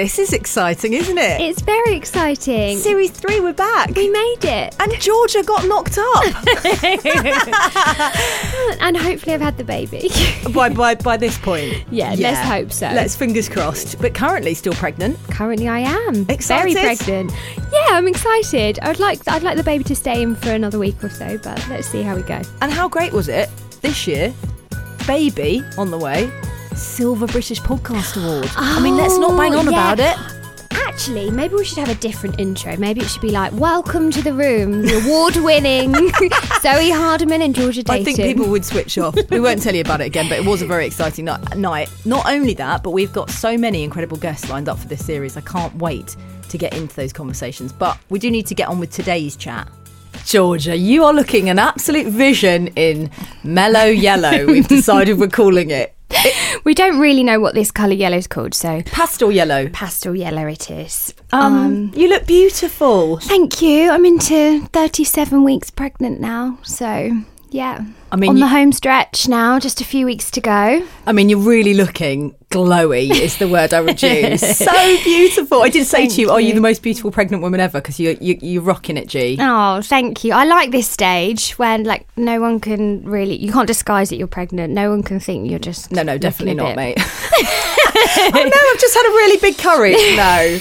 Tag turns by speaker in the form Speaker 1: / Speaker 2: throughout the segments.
Speaker 1: This is exciting, isn't it?
Speaker 2: It's very exciting.
Speaker 1: Series three, we're back.
Speaker 2: we made it.
Speaker 1: And Georgia got knocked up
Speaker 2: and hopefully I've had the baby.
Speaker 1: by, by by this point.
Speaker 2: Yeah, let's hope so.
Speaker 1: Let's fingers crossed. But currently still pregnant.
Speaker 2: Currently I am.
Speaker 1: Excited?
Speaker 2: Very pregnant. Yeah, I'm excited. I'd like I'd like the baby to stay in for another week or so, but let's see how we go.
Speaker 1: And how great was it this year? Baby on the way. Silver British Podcast Award. I mean, let's not oh, bang on
Speaker 2: Oh, yeah.
Speaker 1: about it.
Speaker 2: Actually, maybe we should have a different intro. Maybe it should be like, "Welcome to the room, the award-winning Zoe Hardman and Georgia Dayton."
Speaker 1: I think people would switch off. We won't tell you about it again, but it was a very exciting night. Not only that, but we've got so many incredible guests lined up for this series. I can't wait to get into those conversations. But we do need to get on with today's chat. Georgia, you are looking an absolute vision in mellow yellow. We've decided we're calling it
Speaker 2: we don't really know what this colour yellow is called, so
Speaker 1: pastel yellow.
Speaker 2: pastel yellow it is.
Speaker 1: Um, you look beautiful.
Speaker 2: Thank you. I'm into 37 weeks pregnant now, so yeah.
Speaker 1: I mean,
Speaker 2: on
Speaker 1: you-
Speaker 2: the home stretch now, just a few weeks to go.
Speaker 1: I mean, you're really looking glowy, is the word I would use. so beautiful. I did say
Speaker 2: Thank
Speaker 1: to you, Are you
Speaker 2: you.
Speaker 1: the most beautiful pregnant woman ever? Because you, you, you're rocking it, G.
Speaker 2: Oh, thank you. I like this stage when like no one can really, you can't disguise that you're pregnant. No one can think you're just
Speaker 1: No, no, definitely not, mate. oh no, I've just had a really big curry. No.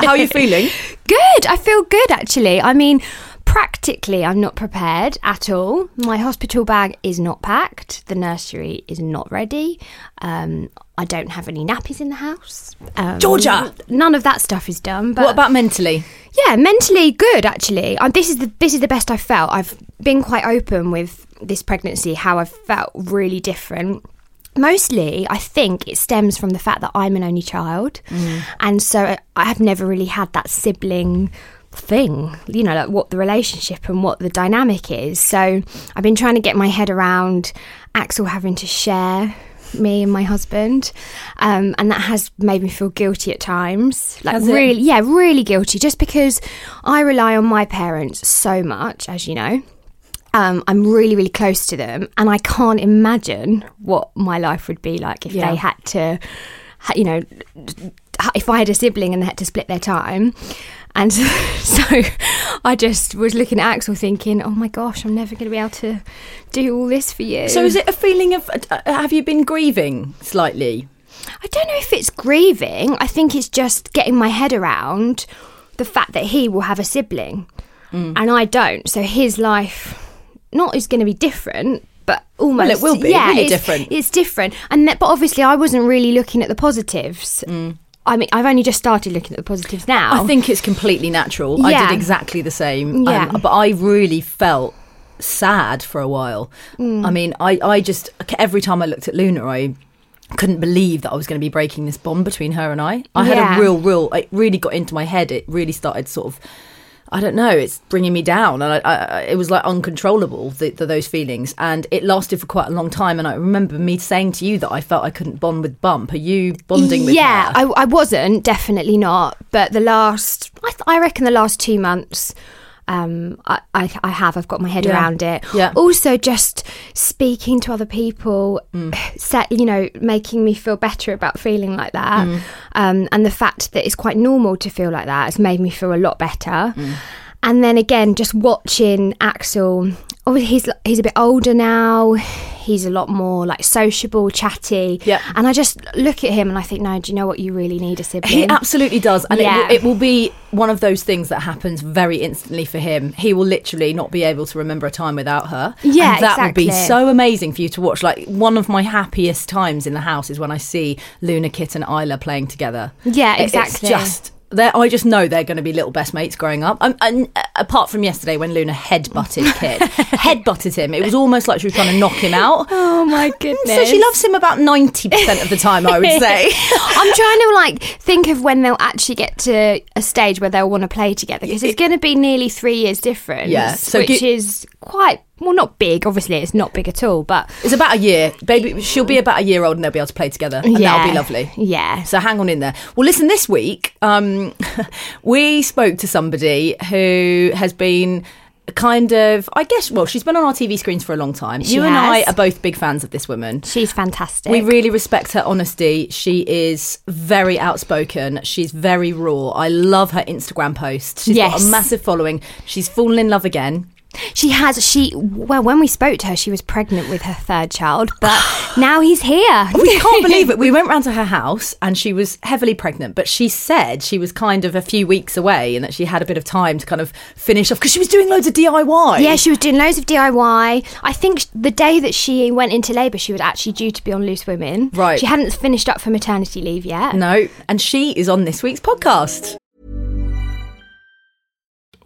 Speaker 1: How are you feeling?
Speaker 2: Good. I feel good actually. I mean, practically, I'm not prepared at all. My hospital bag is not packed. The nursery is not ready. Um, I don't have any nappies in the house. Um,
Speaker 1: Georgia!
Speaker 2: None of that stuff is done. But
Speaker 1: What about mentally?
Speaker 2: Yeah, mentally good actually. Um, this is the this is the best I've felt. I've been quite open with this pregnancy, how I've felt really different. Mostly, I think it stems from the fact that I'm an only child, and so I have never really had that sibling thing. You know, like what the relationship and what the dynamic is. So I've been trying to get my head around Axel having to share me and my husband, um, and that has made me feel guilty at times. Like really, yeah, really guilty. Just because I rely on my parents so much, as you know. Um, I'm really, really close to them, and I can't imagine what my life would be like if
Speaker 1: Yeah.
Speaker 2: they had to, you know, if I had a sibling and they had to split their time. And so I just was looking at Axel thinking, oh my gosh, I'm never going to be able to do all this for you.
Speaker 1: So is it a feeling of uh, have you been grieving slightly?
Speaker 2: I don't know if it's grieving. I think it's just getting my head around the fact that he will have a sibling
Speaker 1: Mm.
Speaker 2: and I don't. So his life not is going to be different, but almost
Speaker 1: it will be,
Speaker 2: Yeah,
Speaker 1: really
Speaker 2: it's,
Speaker 1: different.
Speaker 2: It's different, and that, but obviously I wasn't really looking at the positives. I mean, I've only just started looking at the positives now.
Speaker 1: I think it's completely natural. I did exactly the same. Um,
Speaker 2: Yeah.
Speaker 1: but I really felt sad for a while.
Speaker 2: Mm.
Speaker 1: I mean, I, I just, every time I looked at Luna, I couldn't believe that I was going to be breaking this bond between her and I. I had a real, real, it really got into my head. It really started sort of. I don't know. It's bringing me down, and I, I, it was like uncontrollable. The, the, those feelings, and it lasted for quite a long time. And I remember me saying to you that I felt I couldn't bond with Bump. Are you bonding with
Speaker 2: yeah? I, I wasn't definitely not. But the last, I, th- I reckon the last two months, um, I, I, I have. I've got my head
Speaker 1: Yeah.
Speaker 2: around it.
Speaker 1: Yeah.
Speaker 2: Also, just speaking to other people, set you know, making me feel better about feeling like that, um, and the fact that it's quite normal to feel like that has made me feel a lot better. And then again, just watching Axel oh, he's he's a bit older now. He's a lot more like sociable, chatty.
Speaker 1: Yeah.
Speaker 2: And I just look at him and I think, no, do you know what? You really need a sibling.
Speaker 1: He absolutely does, and
Speaker 2: Yeah.
Speaker 1: it, will, it will be one of those things that happens very instantly for him. He will literally not be able to remember a time without her.
Speaker 2: Yeah,
Speaker 1: and that would be so amazing for you to watch. Like one of my happiest times in the house is when I see Luna, Kit, and Isla playing together.
Speaker 2: Yeah, exactly.
Speaker 1: It's just. They're- I just know they're going to be little best mates growing up. Um, and uh, apart from yesterday when Luna head butted Kit, head butted him, it was almost like she was trying to knock him out.
Speaker 2: Oh my goodness.
Speaker 1: So she loves him about ninety percent of the time, I would say.
Speaker 2: I'm trying to like think of when they'll actually get to a stage where they'll want to play together because it's going to be nearly three years difference.
Speaker 1: Yeah, so
Speaker 2: which
Speaker 1: gi-
Speaker 2: is quite well, not big. Obviously, it's not big at all, but
Speaker 1: It's about a year. Baby, she'll be about a year old and they'll be able to play together. And that'll be lovely.
Speaker 2: Yeah.
Speaker 1: So hang on in there. Well, listen, this week, um, we spoke to somebody who has been kind of, I guess, well, she's been on our TV screens for a long time.
Speaker 2: She
Speaker 1: you and I are both big fans of this woman.
Speaker 2: she's fantastic.
Speaker 1: We really respect her honesty. She is very outspoken. She's very raw. I love her Instagram posts. She's got a massive following. She's fallen in love again.
Speaker 2: She has. She well, when we spoke to her, she was pregnant with her third child, but now he's here.
Speaker 1: We can't believe it. We went round to her house and she was heavily pregnant, but she said she was kind of a few weeks away and that she had a bit of time to kind of finish off because she was doing loads of DIY.
Speaker 2: Yeah, she was doing loads of DIY. I think the day that she went into labour, she was actually due to be on Loose Women.
Speaker 1: Right.
Speaker 2: She hadn't finished up for maternity leave yet.
Speaker 1: No, and she is on this week's podcast.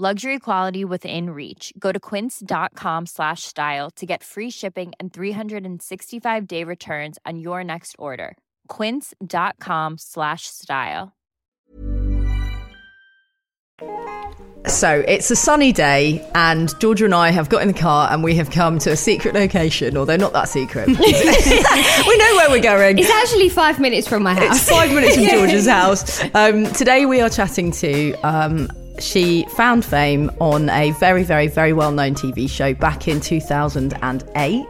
Speaker 3: Luxury quality within reach. Go to quince.com slash style to get free shipping and 365 day returns on your next order. Quince.com slash style.
Speaker 1: So it's a sunny day, and Georgia and I have got in the car and we have come to a secret location, although not that secret. we know where we're going.
Speaker 2: It's actually five minutes from my house.
Speaker 1: It's five minutes from Georgia's house. Um, today we are chatting to. Um, she found fame on a very, very, very well known TV show back in 2008.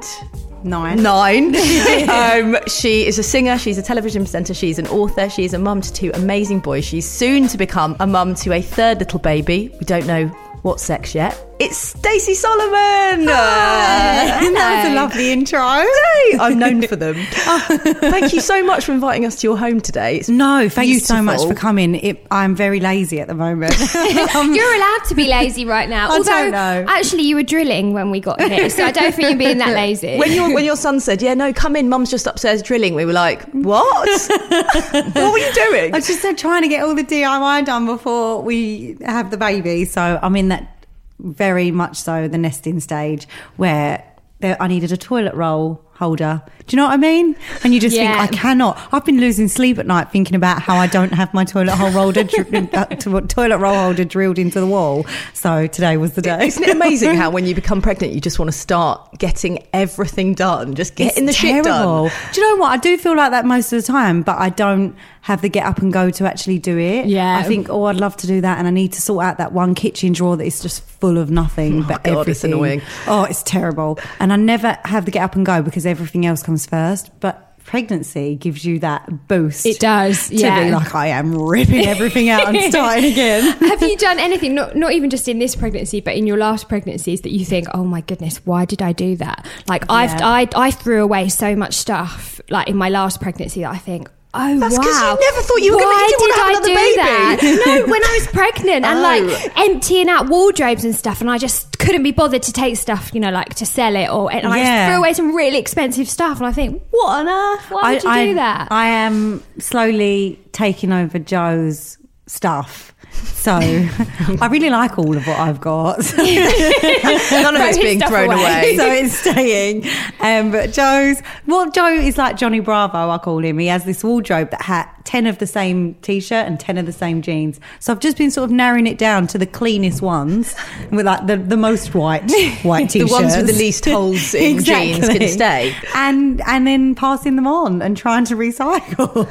Speaker 4: Nine.
Speaker 1: Nine. um, she is a singer, she's a television presenter, she's an author, she's a mum to two amazing boys. She's soon to become a mum to a third little baby. We don't know what sex yet. It's Stacey Solomon.
Speaker 4: that was a lovely intro.
Speaker 1: Hey, I'm known for them. Thank you so much for inviting us to your home today. It's
Speaker 4: No, thank you so much for coming. It, I'm very lazy at the moment.
Speaker 2: You're allowed to be lazy right now.
Speaker 4: I
Speaker 2: Although,
Speaker 4: don't know.
Speaker 2: actually, you were drilling when we got here, so I don't think you're being that lazy.
Speaker 1: When your when your son said, "Yeah, no, come in, Mum's just upstairs drilling," we were like, "What? what were you doing?"
Speaker 4: I was just uh, trying to get all the DIY done before we have the baby. So I'm in that very much so the nesting stage where there, I needed a toilet roll holder. Do you know what I mean? And you just
Speaker 2: Yeah.
Speaker 4: think, I cannot. I've been losing sleep at night thinking about how I don't have my toilet hole holder, dr- uh, to- toilet roll holder drilled into the wall. So today was the day.
Speaker 1: Isn't it amazing how when you become pregnant, you just want to start getting everything done, just getting the
Speaker 4: It's
Speaker 1: shit done?
Speaker 4: Do you know what? I do feel like that most of the time, but I don't have the get up and go to actually do it.
Speaker 2: Yeah.
Speaker 4: I think, oh, I'd love to do that, and I need to sort out that one kitchen drawer that is just full of nothing but
Speaker 1: Oh God, it's annoying.
Speaker 4: Oh, it's terrible. And I never have the get up and go because everything else comes first. But pregnancy gives you that boost.
Speaker 2: It does,
Speaker 4: To
Speaker 2: yeah.
Speaker 4: be like, I am ripping everything out and starting again.
Speaker 2: Have you done anything, not, not even just in this pregnancy, but in your last pregnancies, that you think, oh my goodness, why did I do that? Like I've, I, I threw away so much stuff, like in my last pregnancy, that I think, Oh
Speaker 1: That's 'cause you
Speaker 2: wow!
Speaker 1: You never thought you were you wanna have
Speaker 2: I
Speaker 1: another
Speaker 2: do
Speaker 1: baby.
Speaker 2: that? No, when I was pregnant and
Speaker 1: Oh.
Speaker 2: like emptying out wardrobes and stuff, and I just couldn't be bothered to take stuff, you know, like to sell it, or and I
Speaker 4: Yeah.
Speaker 2: threw away some really expensive stuff, and I think, what on earth? Why would you
Speaker 4: I,
Speaker 2: do that?
Speaker 4: I am slowly taking over Joe's stuff. So I really like all of what I've got.
Speaker 1: None of it's being thrown
Speaker 2: away.
Speaker 1: away.
Speaker 4: it's staying. Um, but Joe's, well, Joe is like Johnny Bravo, I call him. He has this wardrobe that had 10 of the same t shirt and 10 of the same jeans. So I've just been sort of narrowing it down to the cleanest ones with like the, the most white white
Speaker 1: The
Speaker 4: t shirts.
Speaker 1: The ones with the least holes in jeans can stay.
Speaker 4: And, and then passing them on and trying to recycle.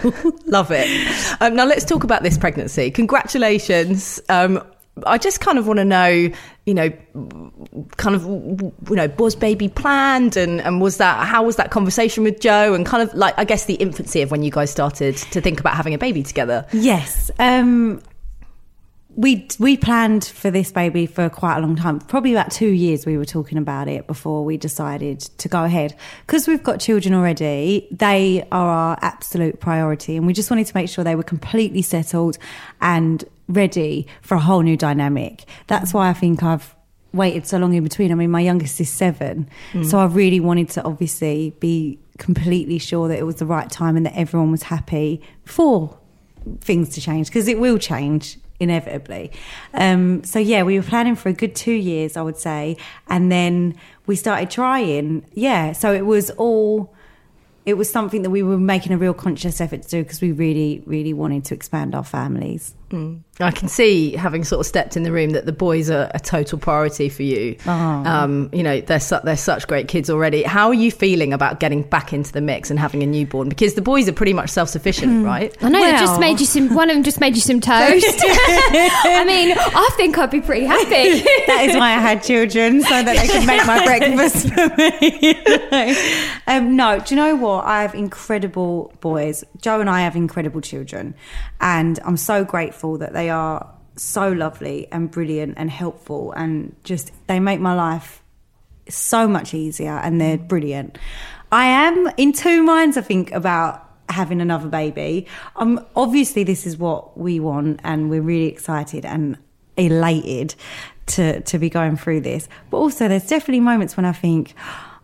Speaker 1: Love it. Um, now let's talk about this pregnancy. Congratulations. Um, I just kind of want to know, you know, kind of, you know, was baby planned, and and was that how was that conversation with Joe, and kind of like I guess the infancy of when you guys started to think about having a baby together.
Speaker 4: Yes. Um, we we planned for this baby for quite a long time. Probably about two years. We were talking about it before we decided to go ahead because we've got children already. They are our absolute priority, and we just wanted to make sure they were completely settled and ready for a whole new dynamic. That's why I think I've waited so long in between. I mean, my youngest is seven, so I really wanted to obviously be completely sure that it was the right time and that everyone was happy for things to change because it will change inevitably. Um, so yeah, we were planning for a good two years, I would say, and then we started trying. Yeah, so it was all. It was something that we were making a real conscious effort to do because we really, really wanted to expand our families.
Speaker 1: I can see, having sort of stepped in the room, that the boys are a total priority for you. Um, you know, they're su- they're such great kids already. How are you feeling about getting back into the mix and having a newborn? Because the boys are pretty much self sufficient, right?
Speaker 2: I know they just made you some. One of them just made you some toast. I mean, I think I'd be pretty happy.
Speaker 4: that is why I had children, so that they could make my breakfast for me. um, no, do you know what? I have incredible boys. Joe and I have incredible children, and I'm so grateful that they are so lovely and brilliant and helpful, and just they make my life so much easier, and they're brilliant. I am in two minds. I think about having another baby. Um, obviously, this is what we want, and we're really excited and elated to to be going through this. But also, there's definitely moments when I think,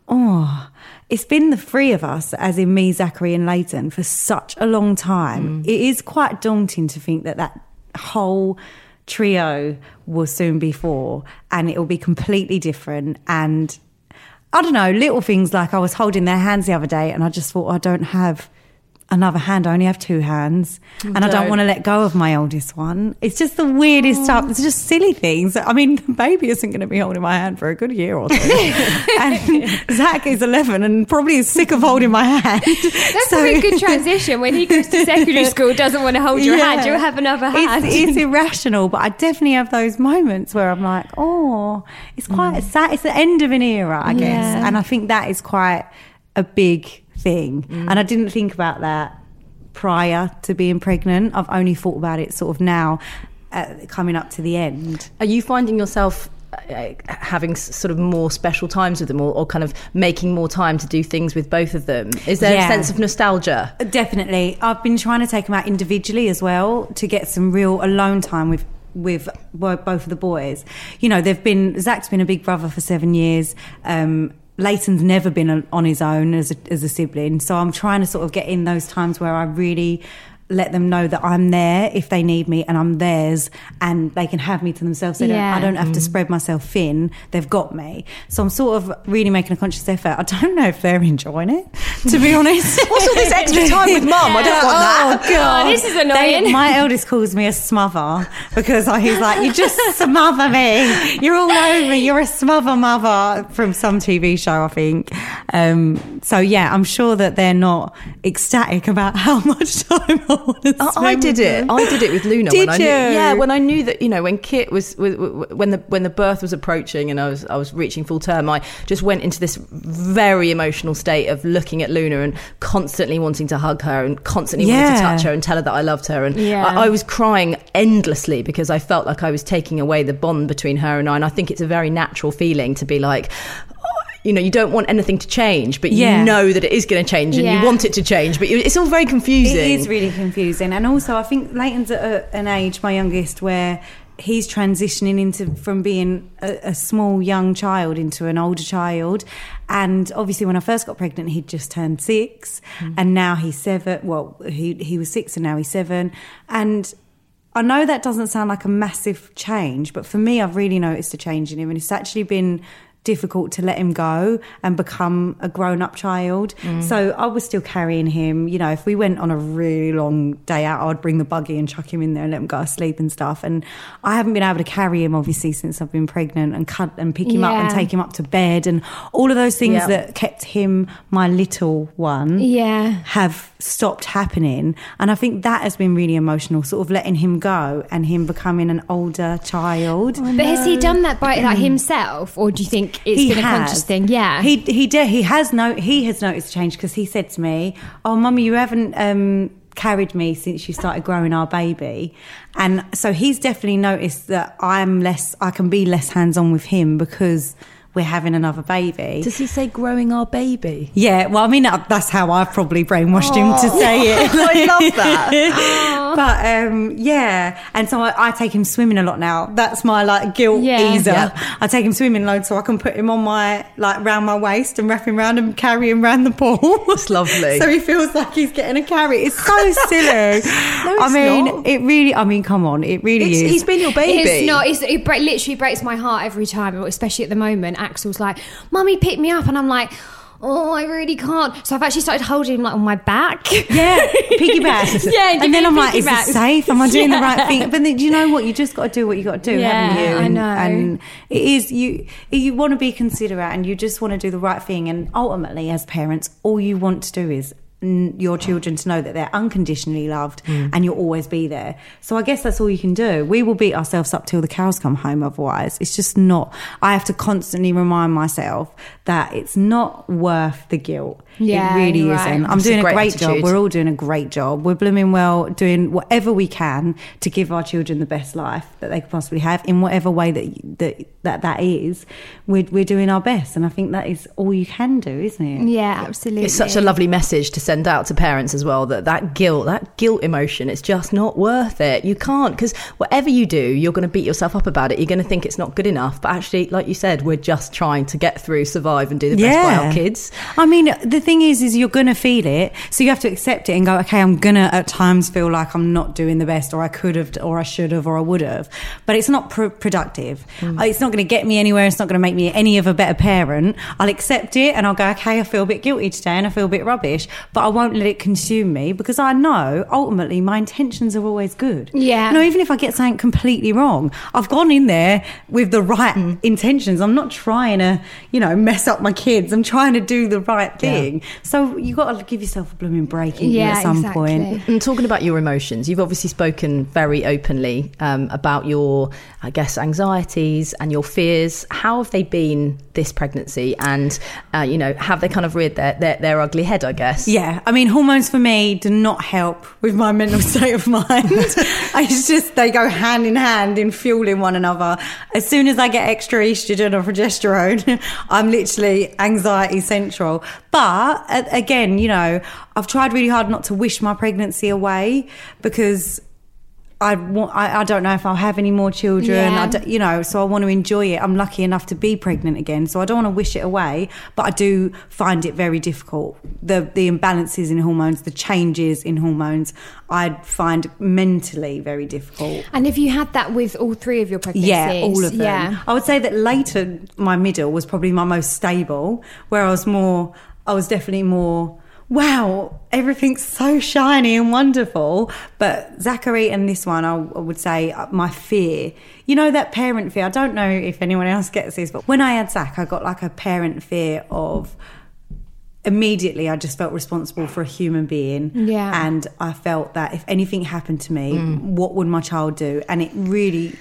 Speaker 4: oh. It's been the three of us, as in me, Zachary, and Leighton, for such a long time. Mm. It is quite daunting to think that that whole trio will soon be four and it will be completely different. And I don't know, little things like I was holding their hands the other day and I just thought, I don't have another hand. I only have two hands and I don't
Speaker 1: don't.
Speaker 4: want to let go of my oldest one. It's just the weirdest oh. stuff. It's just silly things. I mean, the baby isn't going to be holding my hand for a good year or two. and Zach is 11 and probably is sick of holding my hand.
Speaker 2: That's
Speaker 4: So-
Speaker 2: a good transition. When he goes to secondary school, doesn't want to hold your hand, you'll have another hand.
Speaker 4: It's, it's irrational, but I definitely have those moments where I'm like, oh, it's quite mm. sad. It's the end of an era, I guess.
Speaker 2: Yeah.
Speaker 4: And I think that is quite a big thing. And I didn't think about that prior to being pregnant. I've only thought about it sort of now, uh, coming up to the end.
Speaker 1: Are you finding yourself uh, having sort of more special times with them, or, or kind of making more time to do things with both of them? Is there
Speaker 4: Yeah.
Speaker 1: a sense of nostalgia?
Speaker 4: Definitely. I've been trying to take them out individually as well to get some real alone time with with both of the boys. You know, they've been Zach's been a big brother for seven years. Um, Leighton's never been on- on his own as a, as a sibling, so I'm trying to sort of get in those times where I really let them know that I'm there if they need me and I'm theirs and they can have me to themselves. They
Speaker 2: Yeah.
Speaker 4: don't, I don't have to spread myself thin. They've got me. So I'm sort of really making a conscious effort. I don't know if they're enjoying it, to be honest.
Speaker 1: What's all this extra time with mum? I don't want that.
Speaker 4: Oh, God.
Speaker 2: Oh, this is annoying.
Speaker 4: They- my eldest calls me a smother because he's like, you just smother me. You're all over me. You're a smother mother from some TV show, I think. Um, so, yeah, I'm sure that they're not ecstatic about how much time To oh,
Speaker 1: I, did it. I did it with Luna.
Speaker 4: Did
Speaker 1: when I knew,
Speaker 4: you?
Speaker 1: Yeah, when I knew that you know when Kit was when the when the birth was approaching and I was I was reaching full term, I just went into this very emotional state of looking at Luna and constantly wanting to hug her and constantly wanting to touch her and tell her that I loved her. And
Speaker 2: Yeah.
Speaker 1: I, I was crying endlessly because I felt like I was taking away the bond between her and I. And I think it's a very natural feeling to be like. "Oh, you know, you don't want anything to change, but
Speaker 4: Yeah.
Speaker 1: you know that it is going to change and
Speaker 2: Yeah.
Speaker 1: you want it to change, but it's all very confusing.
Speaker 4: It is really confusing, and also I think Leighton's at a, an age, my youngest, where he's transitioning into from being a, a small young child into an older child. And obviously, when I first got pregnant, he'd just turned six, mm. and now he's seven. Well, he he was six, and now he's seven, and. I know that doesn't sound like a massive change, but for me, I've really noticed a change in him, and it's actually been difficult to let him go and become a grown-up child. Mm. So I was still carrying him. You know, if we went on a really long day out, I'd bring the buggy and chuck him in there and let him go to sleep and stuff. And I haven't been able to carry him obviously since I've been pregnant and cut and pick him up and take him up to bed and all of those things
Speaker 1: Yeah.
Speaker 4: that kept him my little one
Speaker 2: Yeah.
Speaker 4: have stopped happening. And I think that has been really emotional, sort of letting him go and him becoming an older child.
Speaker 2: But has he done that by like himself, or do you think it's
Speaker 4: He
Speaker 2: been a conscious thing? Yeah.
Speaker 4: he he de- he has no he has noticed a change because he said to me, "Oh, mummy, you haven't um, carried me since you started growing our baby," and so he's definitely noticed that I'm less I can be less hands on with him because we're having another baby.
Speaker 1: Does he say growing our baby?
Speaker 4: Yeah, well, I mean that's how I've probably brainwashed him to say it.
Speaker 1: I love that.
Speaker 4: but um, yeah, and so I, I take him swimming a lot now. That's my like guilt
Speaker 2: Yeah.
Speaker 4: easer.
Speaker 1: Yeah.
Speaker 4: I take him swimming loads so I can put him on my like round my waist and wrap him round and carry him round the pool.
Speaker 1: It's lovely.
Speaker 4: so he feels like he's getting a carry. It's so silly. I
Speaker 1: it's
Speaker 4: mean,
Speaker 1: not.
Speaker 4: it really. I mean, come on, it really
Speaker 1: It's-
Speaker 4: is.
Speaker 1: he's been your baby.
Speaker 2: It's not. It's, it bre- literally breaks my heart every time, especially at the moment. Axel's like, "Mummy, pick me up," and I'm like, "Oh, I really can't." So I've actually started holding him like on my back.
Speaker 4: Yeah, piggyback.
Speaker 2: Yeah,
Speaker 4: and then I'm like, is it safe? Am I doing the right thing? But then, you know what? You just got to do what you got to do,
Speaker 2: Yeah,
Speaker 4: haven't you?
Speaker 2: I
Speaker 4: And,
Speaker 2: know.
Speaker 4: And it is you. You want to be considerate, and you just want to do the right thing. And ultimately, as parents, all you want to do is your children to know that they're unconditionally loved mm. and you'll always be there. So I guess that's all you can do. We will beat ourselves up till the cows come home otherwise. It's just not I have to constantly remind myself that it's not worth the guilt.
Speaker 2: Yeah,
Speaker 4: it really
Speaker 2: you're
Speaker 4: isn't. I'm
Speaker 1: It's
Speaker 4: doing a
Speaker 1: great
Speaker 4: great, job. We're all doing a great job. We're blooming well, doing whatever we can to give our children the best life that they could possibly have in whatever way that that that, that is. We're, we're doing our best, and I think that is all you can do, isn't it?
Speaker 2: yeah, absolutely.
Speaker 1: It's such a lovely message to send out to parents as well that that guilt, that guilt emotion, it's just not worth it. You can't, because whatever you do, you're going to beat yourself up about it. You're going to think it's not good enough. But actually, like you said, we're just trying to get through, survive, and do the best by our kids.
Speaker 4: I mean, the thing is, is you're gonna feel it, so you have to accept it and go, okay, I'm gonna at times feel like I'm not doing the best, or I could have, or I should have, or I would have, but it's not pr- productive. Uh, It's not going to get me anywhere. It's not going to make me any of a better parent. I'll accept it and I'll go, okay, I feel a bit guilty today and I feel a bit rubbish, but I won't let it consume me because I know ultimately my intentions are always good.
Speaker 2: Yeah.
Speaker 4: You know, even if I get something completely wrong, I've gone in there with the right
Speaker 1: Hmm.
Speaker 4: intentions. I'm not trying to, you know, mess up my kids. I'm trying to do the right thing. So you've got to give yourself a blooming break ain't you,
Speaker 2: Yeah,
Speaker 4: at some
Speaker 2: exactly.
Speaker 4: point.
Speaker 1: And talking about your emotions, you've obviously spoken very openly um, about your, I guess, anxieties and your fears. How have they been this pregnancy? And, uh, you know, have they kind of reared their, their, their ugly head, I guess?
Speaker 4: Yeah, I mean, hormones for me do not help with my mental state of mind. it's just they go hand in hand in fueling one another. As soon as I get extra estrogen or progesterone, I'm literally anxiety central. But again, you know, I've tried really hard not to wish my pregnancy away because I want. I, I don't know if I'll have any more children.
Speaker 2: Yeah.
Speaker 4: You know, so I want to enjoy it. I'm lucky enough to be pregnant again, so I don't want to wish it away. But I do find it very difficult. The the imbalances in hormones, the changes in hormones, I find mentally very difficult.
Speaker 2: And have you had that with all three of your pregnancies?
Speaker 4: Yeah, all of them.
Speaker 2: Yeah.
Speaker 4: I would say that Leighton, my middle was probably my most stable, where I was more, I was definitely more, wow, everything's so shiny and wonderful. But Zachary and this one, I, would say uh, my fear. You know, that parent fear. I don't know if anyone else gets this, but when I had Zach, I got like a parent fear of, immediately I just felt responsible for a human being.
Speaker 2: Yeah.
Speaker 4: And I felt that if anything happened to me, what would my child do? And it really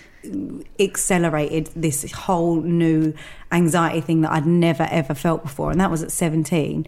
Speaker 4: accelerated this whole new anxiety thing that I'd never ever felt before. And that was at 17.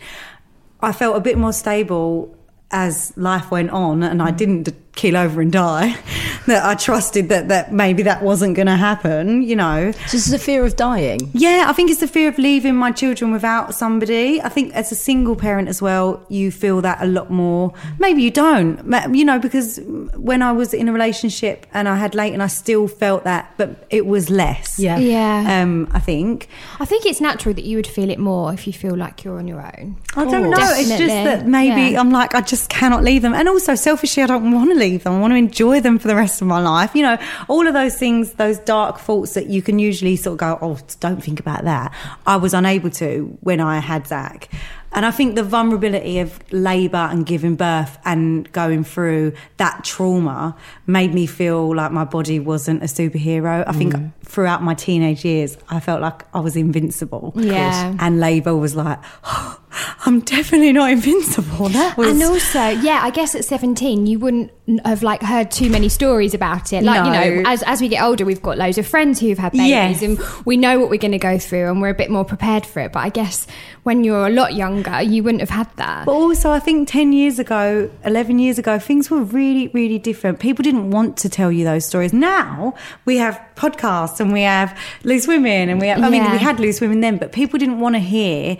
Speaker 4: I felt a bit more stable as life went on and I didn't keel over and die. that I trusted that that maybe that wasn't going to happen. You know.
Speaker 1: So this is a fear of dying.
Speaker 4: Yeah, I think it's the fear of leaving my children without somebody. I think as a single parent as well, you feel that a lot more. Maybe you don't, you know, because when I was in a relationship and I had Leighton I still felt that, but it was less.
Speaker 1: Yeah.
Speaker 2: Yeah.
Speaker 4: Um, I think.
Speaker 2: I think it's natural that you would feel it more if you feel like you're on your own.
Speaker 4: I don't
Speaker 2: Oh.
Speaker 4: know. It's just that maybe
Speaker 2: Yeah.
Speaker 4: I'm like, I just cannot leave them. And also, selfishly, I don't want to leave them. I want to enjoy them for the rest of my life. You know, all of those things, those dark thoughts that you can usually sort of go, oh, don't think about that. I was unable to when I had Zach. And I think the vulnerability of labour and giving birth and going through that trauma made me feel like my body wasn't a superhero. I think mm. Throughout my teenage years, I felt like I was invincible.
Speaker 2: Yeah.
Speaker 4: And labour was like, I'm definitely not invincible. That was.
Speaker 2: and also, yeah, I guess at 17, you wouldn't have like heard too many stories about it. Like, you know, as, as we get older, we've got loads of friends who've had babies
Speaker 4: Yes.
Speaker 2: and we know what we're going to go through and we're a bit more prepared for it. But I guess when you're a lot younger, you wouldn't have had that.
Speaker 4: but also, I think 10 years ago, 11 years ago, things were really, really different. People didn't want to tell you those stories. Now we have podcasts and we have loose women and we have, I mean, we had loose women then, but people didn't want to hear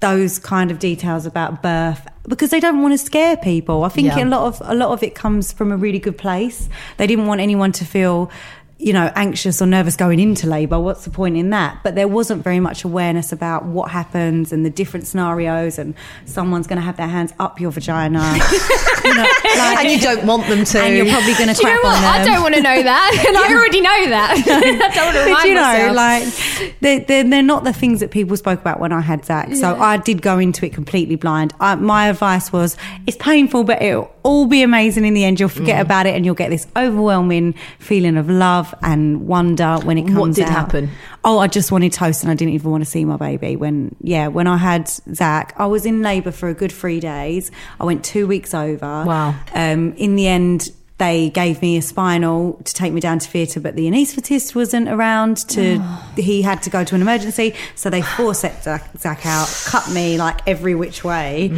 Speaker 4: those kind of details about birth because they don't want to scare people. I think
Speaker 1: Yeah.
Speaker 4: a lot of a lot of it comes from a really good place. They didn't want anyone to feel you know anxious or nervous going into labor what's the point in that but there wasn't very much awareness about what happens and the different scenarios and someone's going to have their hands up your vagina you know, like-
Speaker 1: and you don't want them to.
Speaker 4: and you're probably going to
Speaker 2: Do you know what?
Speaker 4: on them
Speaker 2: I don't want to know that. And I already know that. I don't want to remind
Speaker 4: but you know,
Speaker 2: myself.
Speaker 4: like they're, they're, they're not the things that people spoke about when I had Zach. So I did go into it completely blind. I, my advice was, it's painful, but it'll all be amazing in the end. You'll forget mm. about it, and you'll get this overwhelming feeling of love and wonder when it comes.
Speaker 1: What did
Speaker 4: out.
Speaker 1: happen?
Speaker 4: Oh, I just wanted toast, and I didn't even want to see my baby. When yeah, when I had Zach, I was in labour for a good three days. I went two weeks over.
Speaker 1: Wow.
Speaker 4: Um, in the end, they gave me a spinal to take me down to theatre, but the anaesthetist wasn't around. To he had to go to an emergency, so they forceps Zach, Zach out, cut me like every which way,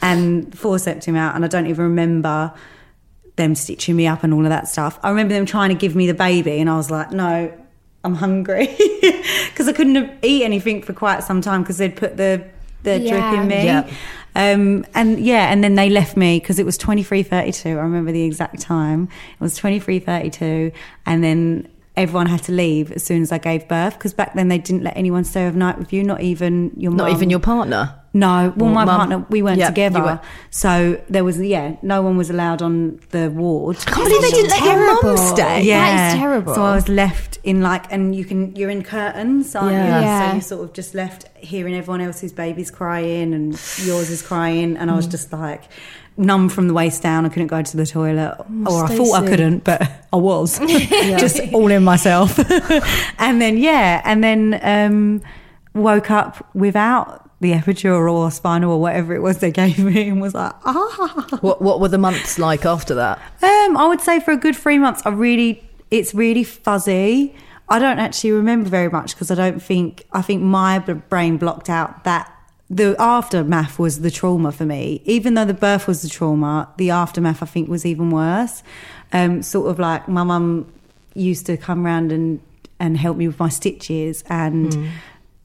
Speaker 4: and forceps him out. And I don't even remember them stitching me up and all of that stuff. I remember them trying to give me the baby, and I was like, no. I'm hungry because I couldn't have eat anything for quite some time because they'd put the the drip in me.
Speaker 1: Yep.
Speaker 4: Um, and yeah, and then they left me because it was 23.32. I remember the exact time. It was 23.32. And then everyone had to leave as soon as I gave birth because back then they didn't let anyone stay overnight with you, not even your
Speaker 1: not
Speaker 4: mum.
Speaker 1: even your partner.
Speaker 4: No, well, my
Speaker 1: mum.
Speaker 4: partner, we weren't
Speaker 1: you
Speaker 4: together.
Speaker 1: were-
Speaker 4: So there was, yeah, no one was allowed on the ward.
Speaker 1: I can't believe they didn't let your mum
Speaker 2: Terrible.
Speaker 1: stay.
Speaker 2: Yeah. That is terrible.
Speaker 4: So I was left in like, and you can, you're in curtains, aren't
Speaker 1: Yeah.
Speaker 4: you?
Speaker 2: Yeah.
Speaker 4: So you're sort of just left hearing everyone else's babies crying and yours is crying. And I
Speaker 1: Mm.
Speaker 4: was just like numb from the waist down. I couldn't go to the toilet, or I thought I
Speaker 1: Stacey.
Speaker 4: couldn't, but I was just all in myself. and then, yeah, and then um, woke up without the epidural or spinal or whatever it was they gave me and was like, ah.
Speaker 1: What What were the months like after that?
Speaker 4: Um, I would say for a good three months, I really, it's really fuzzy. I don't actually remember very much because I don't think, I think my brain blocked out that the aftermath was the trauma for me. Even though the birth was the trauma, the aftermath I think was even worse. Um, sort of like my mum used to come round and, and help me with my stitches and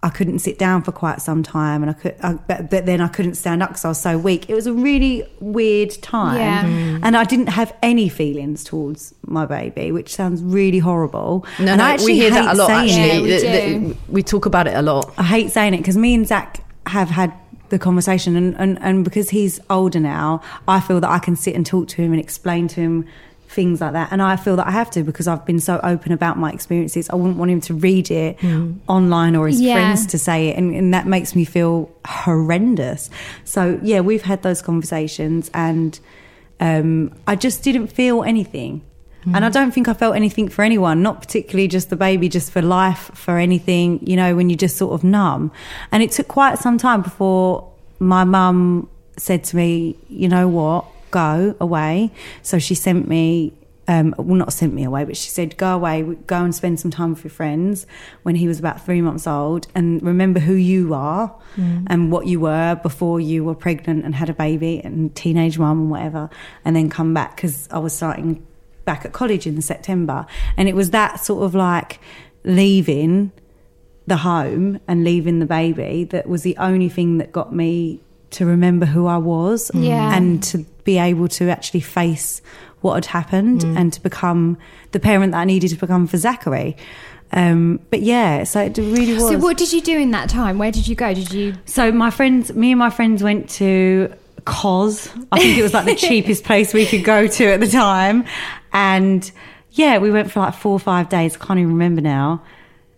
Speaker 4: I couldn't sit down for quite some time, and I could, I, but, but then I couldn't stand up because I was so weak. It was a really weird time,
Speaker 2: Yeah. Mm.
Speaker 4: and I didn't have any feelings towards my baby, which sounds really horrible.
Speaker 1: No,
Speaker 4: and
Speaker 1: no,
Speaker 4: I actually
Speaker 1: we hear that a lot. Actually.
Speaker 2: Yeah, we
Speaker 1: Th-
Speaker 2: do.
Speaker 1: th- we talk about it a lot.
Speaker 4: I hate saying it because me and Zach have had the conversation, and, and, and because he's older now, I feel that I can sit and talk to him and explain to him things like that. And I feel that I have to because I've been so open about my experiences. I wouldn't want him to read it online or his
Speaker 2: Yeah.
Speaker 4: friends to say it. And, and that makes me feel horrendous. So, yeah, we've had those conversations, and um, I just didn't feel anything. And I don't think I felt anything for anyone, not particularly just the baby, just for life, for anything, you know, when you're just sort of numb. And it took quite some time before my mum said to me, you know what, go away. So she sent me, um, well, not sent me away, but she said, go away, go and spend some time with your friends when he was about three months old and remember who you are and what you were before you were pregnant and had a baby and teenage mum and whatever. And then come back because I was starting back at college in September, and it was that sort of like leaving the home and leaving the baby that was the only thing that got me to remember who I was mm.
Speaker 2: Yeah.
Speaker 4: and to be able to actually face what had happened mm. and to become the parent that I needed to become for Zachary. Um, but yeah, so it really was.
Speaker 2: So what did you do in that time? Where did you go? Did you?
Speaker 4: So my friends, me and my friends went to Cos. I think it was like the cheapest place we could go to at the time, and yeah, we went for like four or five days. I can't even remember now,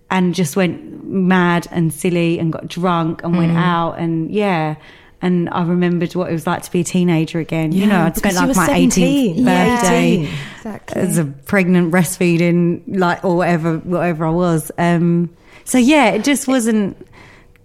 Speaker 4: and just went mad and silly and got drunk and went mm. out and yeah. And I remembered what it was like to be a teenager again. you know, I'd spent like my
Speaker 1: 17.
Speaker 4: 18th
Speaker 1: Yeah.
Speaker 4: birthday
Speaker 1: 18.
Speaker 2: Exactly.
Speaker 4: as a pregnant breastfeeding, like or whatever, whatever I was. Um, so yeah, it just wasn't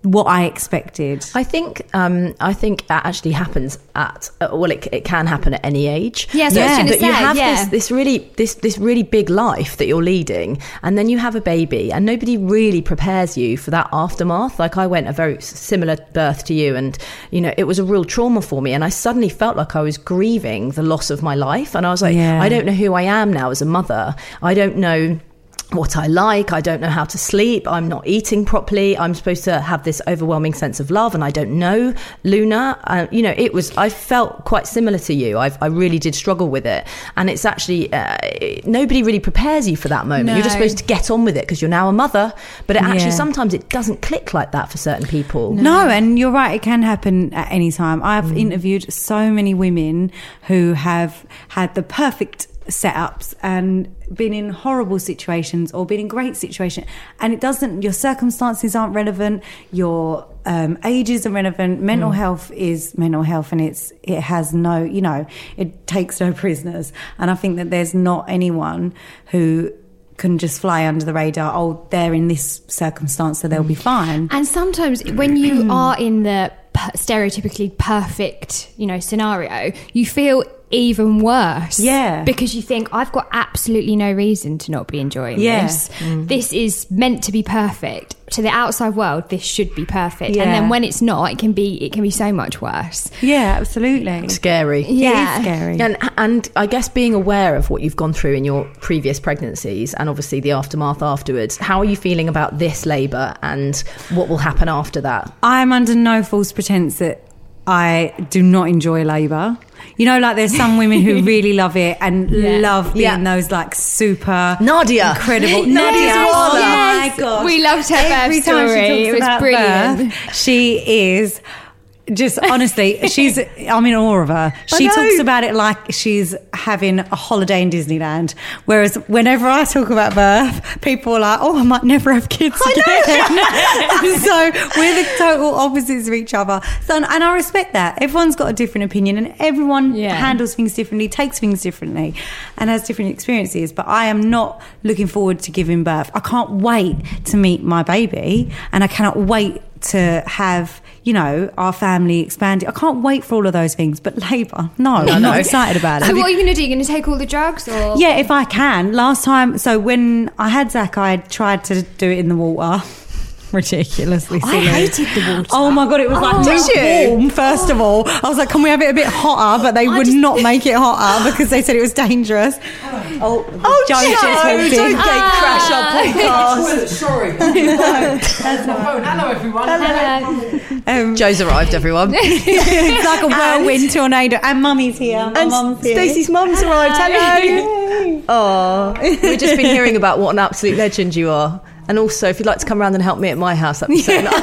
Speaker 4: what I expected.
Speaker 1: I think um, I think that actually happens at uh, well, it, it can happen at any age.
Speaker 2: Yeah, so was
Speaker 1: That
Speaker 2: gonna
Speaker 1: you have
Speaker 2: yeah.
Speaker 1: this this really this this really big life that you're leading, and then you have a baby, and nobody really prepares you for that aftermath. Like I went a very similar birth to you, and you know it was a real trauma for me, and I suddenly felt like I was grieving the loss of my life, and I was like,
Speaker 4: Yeah.
Speaker 1: I don't know who I am now as a mother. I don't know what I like. I don't know how to sleep. I'm not eating properly. I'm supposed to have this overwhelming sense of love, and I don't know Luna. Uh, you know, it was. I felt quite similar to you. I've, I really did struggle with it, and it's actually uh, nobody really prepares you for that moment. You're just supposed to get on with it because you're now a mother. But it actually
Speaker 4: Yeah.
Speaker 1: sometimes it doesn't click like that for certain people.
Speaker 4: No, and you're right. It can happen at any time. I've interviewed so many women who have had the perfect setups and been in horrible situations or been in great situations, and it doesn't. Your circumstances aren't relevant. Your um, age isn't relevant. Mental health is mental health, and it's it has no. You know, it takes no prisoners. And I think that there's not anyone who can just fly under the radar. Oh, they're in this circumstance, so they'll be fine.
Speaker 2: And sometimes when you are in the stereotypically perfect, you know, scenario, you feel even worse.
Speaker 4: Yeah.
Speaker 2: Because you think I've got absolutely no reason to not be enjoying
Speaker 4: Yeah.
Speaker 2: this. Mm. This is meant to be perfect. To the outside world, this should be perfect. And then when it's not, it can be it can be so much worse.
Speaker 4: Yeah, absolutely.
Speaker 1: Scary.
Speaker 2: Yeah.
Speaker 4: It is scary.
Speaker 1: And and I guess being aware of what you've gone through in your previous pregnancies and obviously the aftermath afterwards, how are you feeling about this labour and what will happen after that?
Speaker 4: I'm under no false pretense that I do not enjoy labour. You know, like there's some women who really love it and love being
Speaker 1: Yeah.
Speaker 4: those like super
Speaker 1: Nadia.
Speaker 4: incredible.
Speaker 1: Nadia
Speaker 4: oh
Speaker 1: Walla.
Speaker 4: my
Speaker 2: Yes.
Speaker 4: god,
Speaker 2: We loved her birth
Speaker 4: Every time
Speaker 2: story.
Speaker 4: she talks
Speaker 2: It was brilliant.
Speaker 4: birth, she is. Just honestly, she's. I'm in awe of her. She talks about it like she's having a holiday in Disneyland. Whereas whenever I talk about birth, people are like, "Oh, I might never have kids again." so we're the total opposites of each other. So, and I respect that. Everyone's got a different opinion, and everyone
Speaker 2: Yeah.
Speaker 4: handles things differently, takes things differently, and has different experiences. But I am not looking forward to giving birth. I can't wait to meet my baby, and I cannot wait to have you know our family expanded. I can't wait for all of those things. But labour, no, I'm not excited about it.
Speaker 2: So what are you going to do? You're going to take all the drugs, or
Speaker 4: Yeah, if I can. Last time, so when I had Zach, I tried to do it in the water. Ridiculously
Speaker 2: I hated the water.
Speaker 4: Oh my god, it was like
Speaker 2: Oh.
Speaker 4: too warm. First of all, I was like, "Can we have it a bit hotter?" But they would not make it hotter because they said it was dangerous. Oh, oh Joe just walked in.
Speaker 1: don't gate crash our podcast.
Speaker 5: Sorry. Hello, everyone.
Speaker 4: Um,
Speaker 1: Joe's arrived, everyone.
Speaker 4: it's like a whirlwind tornado, and Mummy's here. My
Speaker 1: and
Speaker 4: mum's here.
Speaker 1: Stacey's mum's arrived. Hello. Oh, we've just been hearing about what an absolute legend you are. And also, if you'd like to come around and help me at my house, that'd be so nice.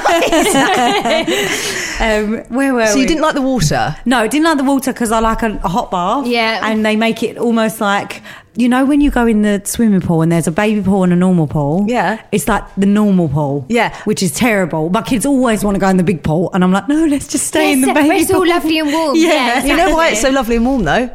Speaker 4: Um, where were
Speaker 1: So
Speaker 4: we?
Speaker 1: you didn't like the water?
Speaker 4: No, I didn't like the water because I like a, a hot bath.
Speaker 2: Yeah.
Speaker 4: And they make it almost like, you know, when you go in the swimming pool and there's a baby pool and a normal pool.
Speaker 1: Yeah.
Speaker 4: It's like the normal pool.
Speaker 1: Yeah.
Speaker 4: Which is terrible. My kids always want to go in the big pool. And I'm like, no, let's just stay in the
Speaker 2: Yes,
Speaker 4: baby
Speaker 2: it's all lovely and warm.
Speaker 4: Yeah.
Speaker 2: Yeah,
Speaker 1: You know why it's so lovely and warm, though?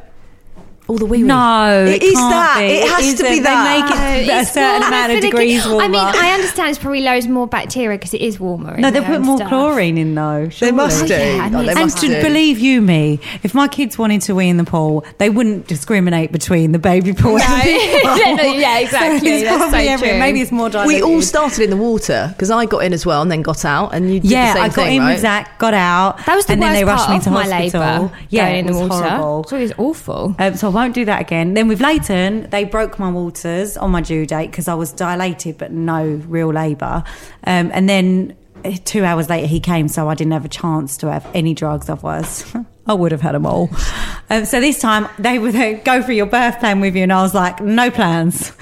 Speaker 1: All the wee wee.
Speaker 4: No,
Speaker 1: It
Speaker 4: it,
Speaker 1: is
Speaker 4: can't
Speaker 1: that.
Speaker 4: Be.
Speaker 1: It has to be that.
Speaker 4: They make it
Speaker 2: Oh,
Speaker 4: a
Speaker 2: it's
Speaker 4: certain
Speaker 2: warmer
Speaker 4: amount of degrees warmer.
Speaker 2: I mean, I understand it's probably loads more bacteria because it is warmer.
Speaker 4: no, they
Speaker 2: there
Speaker 4: put more
Speaker 2: stuff.
Speaker 4: chlorine in though.
Speaker 1: They must do.
Speaker 2: yeah, I
Speaker 1: Oh,
Speaker 2: mean,
Speaker 1: they
Speaker 2: it's-
Speaker 4: And
Speaker 1: must
Speaker 4: to
Speaker 1: do.
Speaker 4: believe you me, if my kids wanted to wee in the pool, they wouldn't discriminate between the baby pool and the pool.
Speaker 2: Yeah, no, yeah, exactly.
Speaker 4: it's
Speaker 2: That's so
Speaker 4: probably every-
Speaker 2: true.
Speaker 4: Maybe it's more diluted.
Speaker 1: we all started in the water because I got in as well and then got out, and you did
Speaker 4: yeah,
Speaker 1: the same
Speaker 4: I got
Speaker 1: thing,
Speaker 4: in
Speaker 1: right?
Speaker 4: with Zach, got out.
Speaker 2: That was the
Speaker 4: and
Speaker 2: worst
Speaker 4: then they rushed
Speaker 2: part
Speaker 4: me
Speaker 2: of
Speaker 4: to
Speaker 2: my
Speaker 4: hospital.
Speaker 2: labour.
Speaker 4: Yeah,
Speaker 2: in
Speaker 4: it
Speaker 2: the
Speaker 4: was
Speaker 2: water.
Speaker 4: horrible.
Speaker 2: So it was awful.
Speaker 4: Um, so won't do that again. Then with Leighton, they broke my waters on my due date because I was dilated but no real labour. Um, and then uh, two hours later he came, so I didn't have a chance to have any drugs. Otherwise, I would have had them all. Um, so this time they would go for your birth plan with you, and I was like, no plans.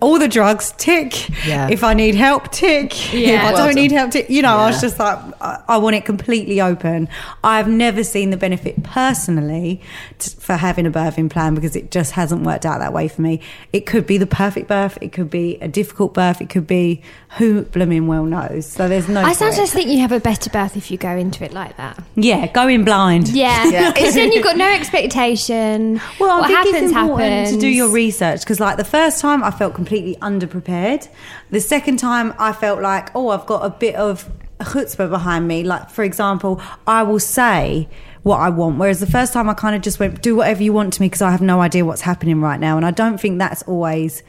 Speaker 4: All the drugs, tick.
Speaker 1: Yeah.
Speaker 4: If I need help, tick.
Speaker 2: Yeah.
Speaker 4: If I
Speaker 1: Well
Speaker 4: don't need help, tick. You know, I was just like, I, I want it completely open. I've never seen the benefit personally t- for having a birthing plan because it just hasn't worked out that way for me. It could be the perfect birth, it could be a difficult birth, it could be who blooming well knows. So there's no.
Speaker 2: I
Speaker 4: for
Speaker 2: sometimes think you have a better birth if you go into it like that.
Speaker 4: Yeah, going blind.
Speaker 2: Yeah,
Speaker 1: Yeah.
Speaker 2: because then you've got no expectation.
Speaker 4: Well, I
Speaker 2: what
Speaker 4: think
Speaker 2: happens
Speaker 4: it's important
Speaker 2: happens.
Speaker 4: to do your research because, like, the first time I felt completely underprepared. The second time I felt like, oh, I've got a bit of a chutzpah behind me. Like, for example, I will say what I want, whereas the first time I kind of just went, do whatever you want to me because I have no idea what's happening right now, and I don't think that's always.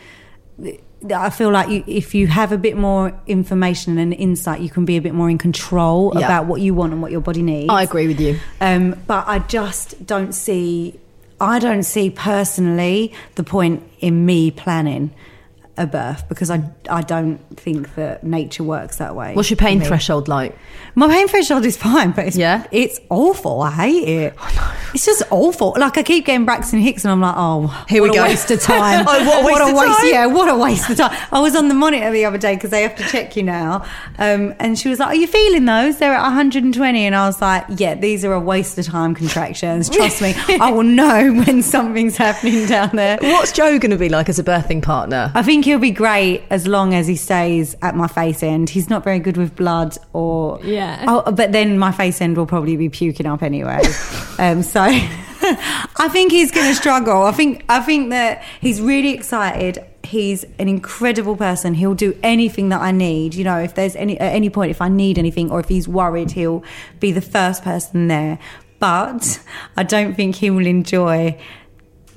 Speaker 4: I feel like you, if you have a bit more information and insight, you can be a bit more in control
Speaker 1: Yeah.
Speaker 4: about what you want and what your body needs.
Speaker 1: I agree with you.
Speaker 4: Um, but I just don't see, I don't see personally the point in me planning a birth because I, I don't think that nature works that way.
Speaker 1: What's your pain threshold like?
Speaker 4: My pain threshold is fine, but it's,
Speaker 1: Yeah?
Speaker 4: it's awful. I hate it. It's just awful. Like I keep getting Braxton Hicks, and I'm like, oh,
Speaker 1: Here
Speaker 4: what
Speaker 1: we
Speaker 4: a
Speaker 1: go.
Speaker 4: waste of time.
Speaker 1: Oh, what a waste of time.
Speaker 4: Yeah, what a waste of time. I was on the monitor the other day because they have to check you now, um, and she was like, "Are you feeling those? They're at 120." And I was like, "Yeah, these are a waste of time contractions. Trust me, I will know when something's happening down there."
Speaker 1: What's Joe going to be like as a birthing partner?
Speaker 4: I think he'll be great as long as he stays at my face end. He's not very good with blood or
Speaker 2: Yeah.
Speaker 4: Oh, but then my face end will probably be puking up anyway. um, so I think he's going to struggle. I think I think that he's really excited. He's an incredible person. He'll do anything that I need. You know, if there's any at any point if I need anything or if he's worried, he'll be the first person there. But I don't think he will enjoy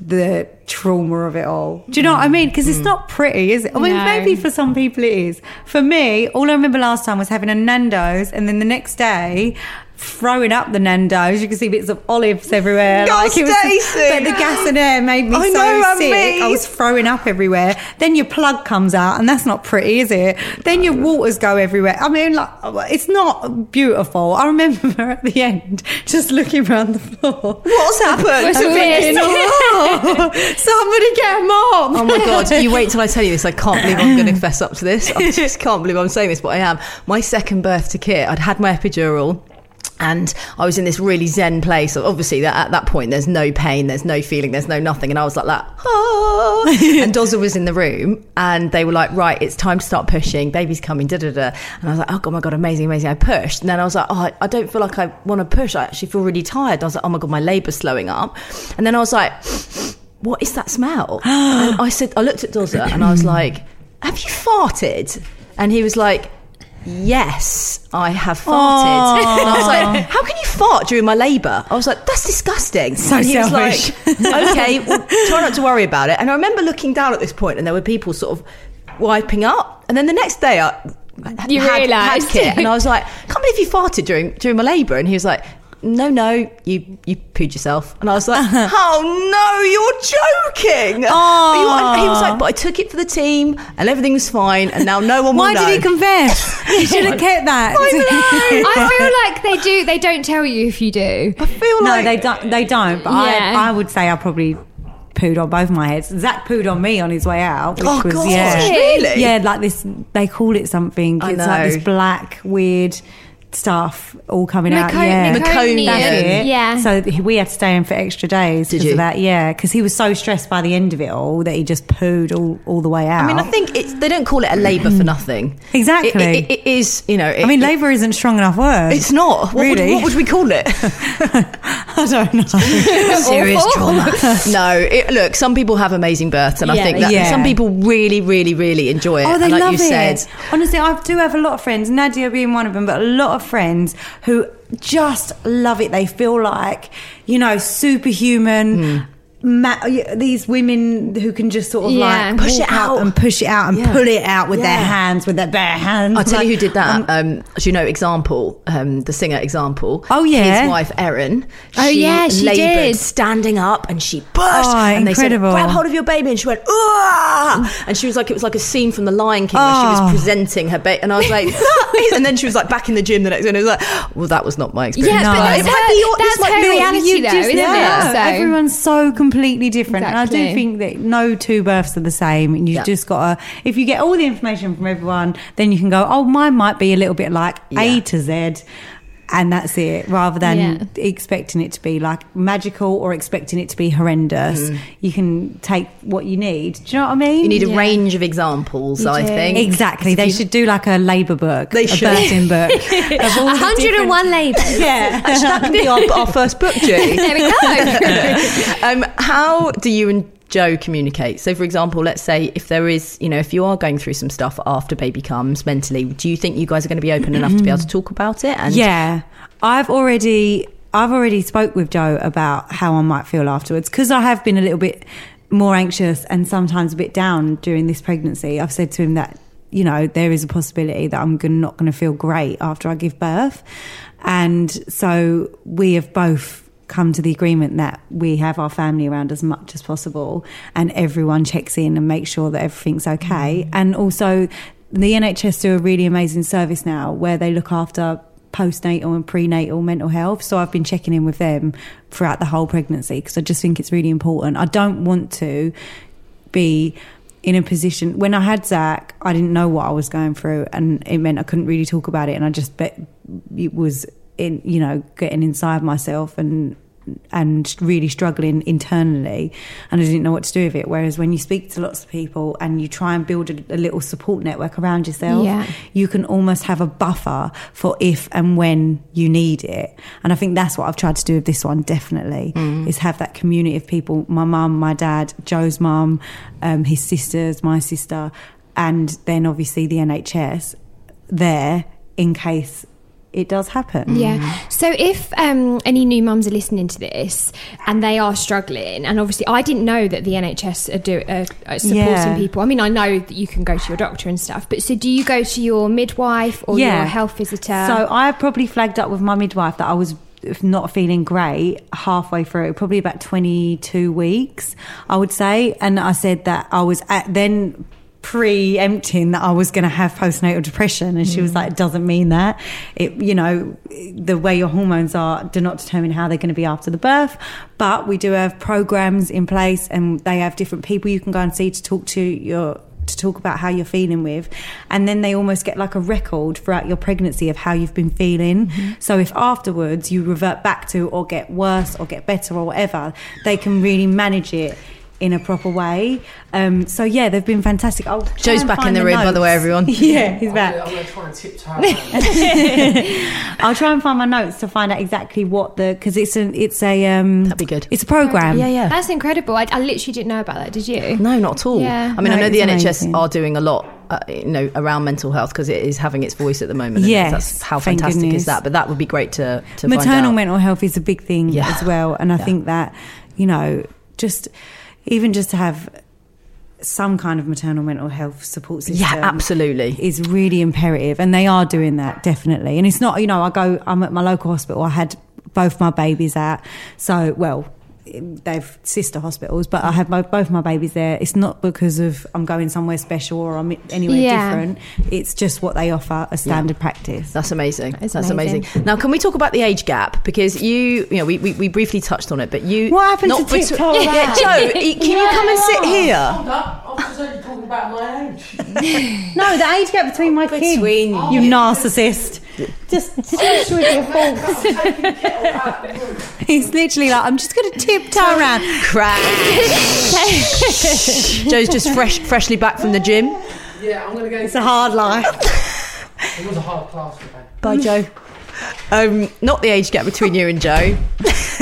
Speaker 4: the trauma of it all. Do you know what I mean? Because it's mm. not pretty, is it? I mean,
Speaker 2: No.
Speaker 4: maybe for some people it is. For me, all I remember last time was having a Nando's, and then the next day. Throwing up the Nando's, you can see bits of olives everywhere.
Speaker 1: God,
Speaker 4: it was,
Speaker 1: Stacey!
Speaker 4: but the gas and air made me
Speaker 1: I
Speaker 4: so
Speaker 1: know,
Speaker 4: sick.
Speaker 1: mean.
Speaker 4: I was throwing up everywhere. Then your plug comes out, and that's not pretty, is it? Then your waters go everywhere. I mean, like, it's not beautiful. I remember at the end just looking around the floor.
Speaker 1: What's happened?
Speaker 2: What's
Speaker 4: I'm
Speaker 2: this?
Speaker 4: thinking, oh, somebody get a mop.
Speaker 1: Oh my god! You wait till I tell you this. I can't believe I'm going to fess up to this. I just can't believe I'm saying this, but I am. My second birth to Kit, I'd had my epidural. And I was in this really zen place. Obviously, that at that point, there's no pain, there's no feeling, there's no nothing. And I was like that. Ah. and Dozza was in the room, and they were like, "Right, it's time to start pushing. Baby's coming." Da da da. And I was like, "Oh god, my god, amazing, amazing!" I pushed, and then I was like, "Oh, I, I don't feel like I want to push. I actually feel really tired." I was like, "Oh my god, my labour's slowing up." And then I was like, what is that smell? and I said, I looked at Dozza and I was like, have you farted? And he was like, yes, I have farted. And I was like, how can you fart during my labour? I was like, that's disgusting.
Speaker 4: So
Speaker 1: and he was
Speaker 4: selfish.
Speaker 1: like, okay, well, try not to worry about it. And I remember looking down at this point and there were people sort of wiping up. And then the next day I
Speaker 2: You
Speaker 1: had, had
Speaker 2: realised.
Speaker 1: Kit and I was like, can't believe you farted during during my labour. And he was like, no, no, you you pooed yourself. And I was like, oh no, you're joking.
Speaker 4: Aw.
Speaker 1: He was like, but I took it for the team and everything was fine. And now no one will
Speaker 4: Why
Speaker 1: know.
Speaker 4: did he confess? He should have kept that.
Speaker 2: I I feel like they do. They don't tell you if you do.
Speaker 1: I feel
Speaker 4: no,
Speaker 1: like
Speaker 4: they don't. They don't. But
Speaker 2: Yeah.
Speaker 4: I, I would say I probably pooed on both my heads. Zach pooed on me on his way out, which
Speaker 1: Oh,
Speaker 4: was
Speaker 1: God.
Speaker 4: yeah,
Speaker 1: Really?
Speaker 4: yeah, like this. They call it something.
Speaker 1: I
Speaker 4: it's
Speaker 1: know.
Speaker 4: like this black weird stuff all coming out. Yeah,
Speaker 1: Meconium.
Speaker 4: That's it.
Speaker 2: Yeah.
Speaker 4: So we had to stay in for extra days because of that. Yeah, because he was so stressed by the end of it all that he just pooed all, all the way out.
Speaker 1: I mean, I think it's they don't call it a labour for nothing.
Speaker 4: Exactly.
Speaker 1: It, it, it is, you know. It,
Speaker 4: I mean, labour isn't a strong enough word.
Speaker 1: It's not. What,
Speaker 4: Really?
Speaker 1: would, what would we call it?
Speaker 4: I don't know.
Speaker 1: Serious trauma. no, it, look, some people have amazing births, and I think that.
Speaker 4: Yeah.
Speaker 1: some people really, really, really enjoy it.
Speaker 4: Oh, they
Speaker 1: and like
Speaker 4: love
Speaker 1: you
Speaker 4: it.
Speaker 1: said,
Speaker 4: Honestly, I do have a lot of friends, Nadia being one of them, but a lot of friends who just love it. They feel like, you know, superhuman. Ma- these women who can just sort of
Speaker 2: Yeah.
Speaker 4: like
Speaker 2: Push
Speaker 1: it out.
Speaker 4: and push it out and
Speaker 1: Yeah.
Speaker 4: pull it out with their hands, with their bare hands.
Speaker 1: I'll tell
Speaker 4: Like,
Speaker 1: you who did that.
Speaker 4: um,
Speaker 1: Um, do you know Example, um, the singer Example?
Speaker 4: Oh, yeah.
Speaker 1: his wife Erin.
Speaker 2: Oh, yeah, she
Speaker 1: laboured
Speaker 2: did.
Speaker 1: standing up, and she pushed.
Speaker 4: Oh,
Speaker 1: and they said,
Speaker 4: incredible.
Speaker 1: "Grab hold of your baby," and she went, "Ah!" And she was like, it was like a scene from The Lion King where she
Speaker 4: Oh.
Speaker 1: was presenting her baby, and I was like, and then she was like back in the gym the next day, and it was like, well, that was not my experience.
Speaker 2: Yeah, but that's her,
Speaker 1: might be this
Speaker 2: that's
Speaker 1: might
Speaker 2: her reality, though,
Speaker 4: just-
Speaker 2: isn't
Speaker 4: yeah,
Speaker 2: it? So,
Speaker 4: everyone's so completely different, and I do think that no two births are the same. And you've
Speaker 1: Yeah.
Speaker 4: just got to, if you get all the information from everyone, then you can go, oh, mine might be a little bit like A to Z. And that's it, rather than
Speaker 2: Yeah.
Speaker 4: expecting it to be like magical or expecting it to be horrendous. You can take what you need. Do you know what I mean?
Speaker 1: Mm. You need a
Speaker 2: Yeah.
Speaker 1: range of examples,
Speaker 2: You
Speaker 1: I
Speaker 2: do.
Speaker 1: think.
Speaker 4: Exactly. They should do like a labour book,
Speaker 1: They
Speaker 4: a
Speaker 1: should.
Speaker 4: birthing book. of all
Speaker 2: 101
Speaker 4: different-
Speaker 2: labours.
Speaker 4: Yeah.
Speaker 1: Actually, that could be our, our first book, Jay.
Speaker 2: There we go.
Speaker 1: um, how do you and Joe communicate? So, for example, let's say if there is, you know, if you are going through some stuff after baby comes mentally, do you think you guys are going to be open enough to be able to talk about it? And
Speaker 4: yeah, I've already I've already spoke with Joe about how I might feel afterwards because I have been a little bit more anxious and sometimes a bit down during this pregnancy. I've said to him that you know there is a possibility that I'm not going to feel great after I give birth, and so we have both come to the agreement that we have our family around as much as possible and everyone checks in and makes sure that everything's okay mm-hmm. and also the NHS do a really amazing service now where they look after postnatal and prenatal mental health. So I've been checking in with them throughout the whole pregnancy because I just think it's really important. I don't want to be in a position when I had Zach, I didn't know what I was going through, and it meant I couldn't really talk about it, and I just bet it was in you know getting inside myself and and really struggling internally and I didn't know what to do with it whereas when you speak to lots of people and you try and build a, a little support network around yourself
Speaker 2: Yeah.
Speaker 4: you can almost have a buffer for if and when you need it. And I think that's what I've tried to do with this one, definitely, is have that community of people my mum, my dad, Joe's mum, um, his sisters, my sister, and then obviously the NHS there in case it does happen.
Speaker 2: Yeah. So if um, any new mums are listening to this and they are struggling, and obviously I didn't know that the NHS are, do, uh, are supporting
Speaker 4: Yeah.
Speaker 2: people. I mean, I know that you can go to your doctor and stuff, but so do you go to your midwife or your health visitor?
Speaker 4: So I probably flagged up with my midwife that I was not feeling great halfway through, probably about 22 weeks, I would say. And I said that I was at then preempting that I was going to have postnatal depression. And she was like, mm. it doesn't mean that. It, you know, the way your hormones are do not determine how they're going to be after the birth. But we do have programs in place and they have different people you can go and see to talk to your to talk about how you're feeling with and then they almost get like a record throughout your pregnancy of how you've been feeling mm-hmm. so if afterwards you revert back to or get worse or get better or whatever they can really manage it in a proper way um, so yeah they've been fantastic I'll
Speaker 1: Joe's back in
Speaker 4: find
Speaker 1: the room, by the way, everyone.
Speaker 4: yeah he's back
Speaker 5: I'm going to try and tiptoe.
Speaker 4: I'll try and find my notes to find out exactly what the because it's an it's a um
Speaker 1: That'd be good.
Speaker 4: it's a program
Speaker 1: Yeah, yeah.
Speaker 2: That's incredible. I, I literally didn't know about that. Did you?
Speaker 1: No, not at all.
Speaker 2: Yeah.
Speaker 1: I mean,
Speaker 4: No,
Speaker 1: I know the
Speaker 4: it's
Speaker 1: NHS are doing a lot, uh, you know, around mental health because it is having its voice at the moment. and
Speaker 4: Yes,
Speaker 1: that's how fantastic
Speaker 4: goodness.
Speaker 1: is that? But that would be great to to find
Speaker 4: maternal
Speaker 1: out.
Speaker 4: mental health is a big thing
Speaker 1: Yeah.
Speaker 4: as well and i
Speaker 1: Yeah.
Speaker 4: think that you know just even just to have some kind of maternal mental health support system
Speaker 1: Yeah, absolutely.
Speaker 4: is really imperative and they are doing that definitely and it's not you know i go i'm at my local hospital i had both my babies at so well they've sister hospitals but i have my, both my babies there it's not because of i'm going somewhere special or i'm anywhere
Speaker 2: Yeah.
Speaker 4: different it's just what they offer a standard practice
Speaker 1: That's amazing.
Speaker 2: It's
Speaker 1: That's amazing.
Speaker 2: amazing.
Speaker 1: Now, can we talk about the age gap? Because you, you know, we, we, we briefly touched on it, but you.
Speaker 4: What happened to
Speaker 1: betwe-
Speaker 4: tiptoe
Speaker 1: Yeah. Joe, can you come and sit here?
Speaker 5: Hold up. I was only talking about my age.
Speaker 4: No, the age gap between my kids.
Speaker 1: Between
Speaker 4: you narcissist. Just shush with your forks. He's literally like, I'm just going to tiptoe around.
Speaker 1: Crash. Joe's just fresh, freshly back from the gym.
Speaker 5: Yeah, I'm going to go.
Speaker 4: It's a hard life.
Speaker 5: It was a hard class today.
Speaker 1: Bye, Joe. Um, not the age gap between you and Joe.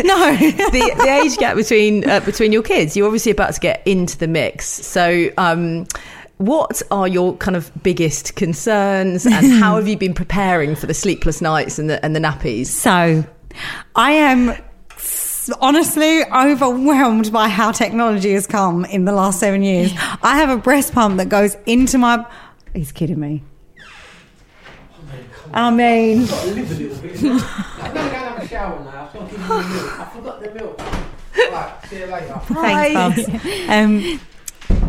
Speaker 4: No.
Speaker 1: the, the age gap between uh, between your kids. You're obviously about to get into the mix. So, um, what are your kind of biggest concerns, and how have you been preparing for the sleepless nights and the and the nappies?
Speaker 4: So, I am honestly overwhelmed by how technology has come in the last seven years. I have a breast pump that goes into my. He's kidding me. I mean,
Speaker 5: I've got to live a little bit. I'm going to go and have a shower now. I've got to give you the milk. I forgot the milk. Right, see you later.
Speaker 4: thanks, Bubs. Um,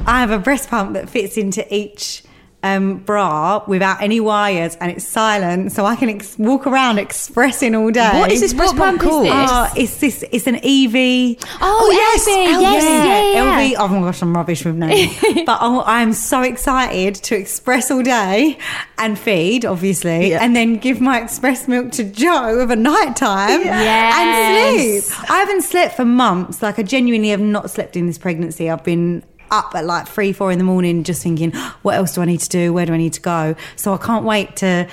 Speaker 4: I have a breast pump that fits into each um, bra without any wires, and it's silent, so I can ex- walk around expressing all day.
Speaker 1: What is this breast pump
Speaker 2: pump is
Speaker 1: called?
Speaker 2: this?
Speaker 4: Oh, it's this. It's an EV.
Speaker 2: Oh, yes, yes, yeah, yeah.
Speaker 4: Elvie. Oh my gosh, I'm rubbish with names. but I'm, I'm so excited to express all day and feed, obviously,
Speaker 1: Yeah.
Speaker 4: and then give my express milk to Joe over night time
Speaker 2: Yes.
Speaker 4: and sleep. I haven't slept for months. Like I genuinely have not slept in this pregnancy. I've been up at like three, four in the morning, just thinking, what else do I need to do? Where do I need to go? So I can't wait to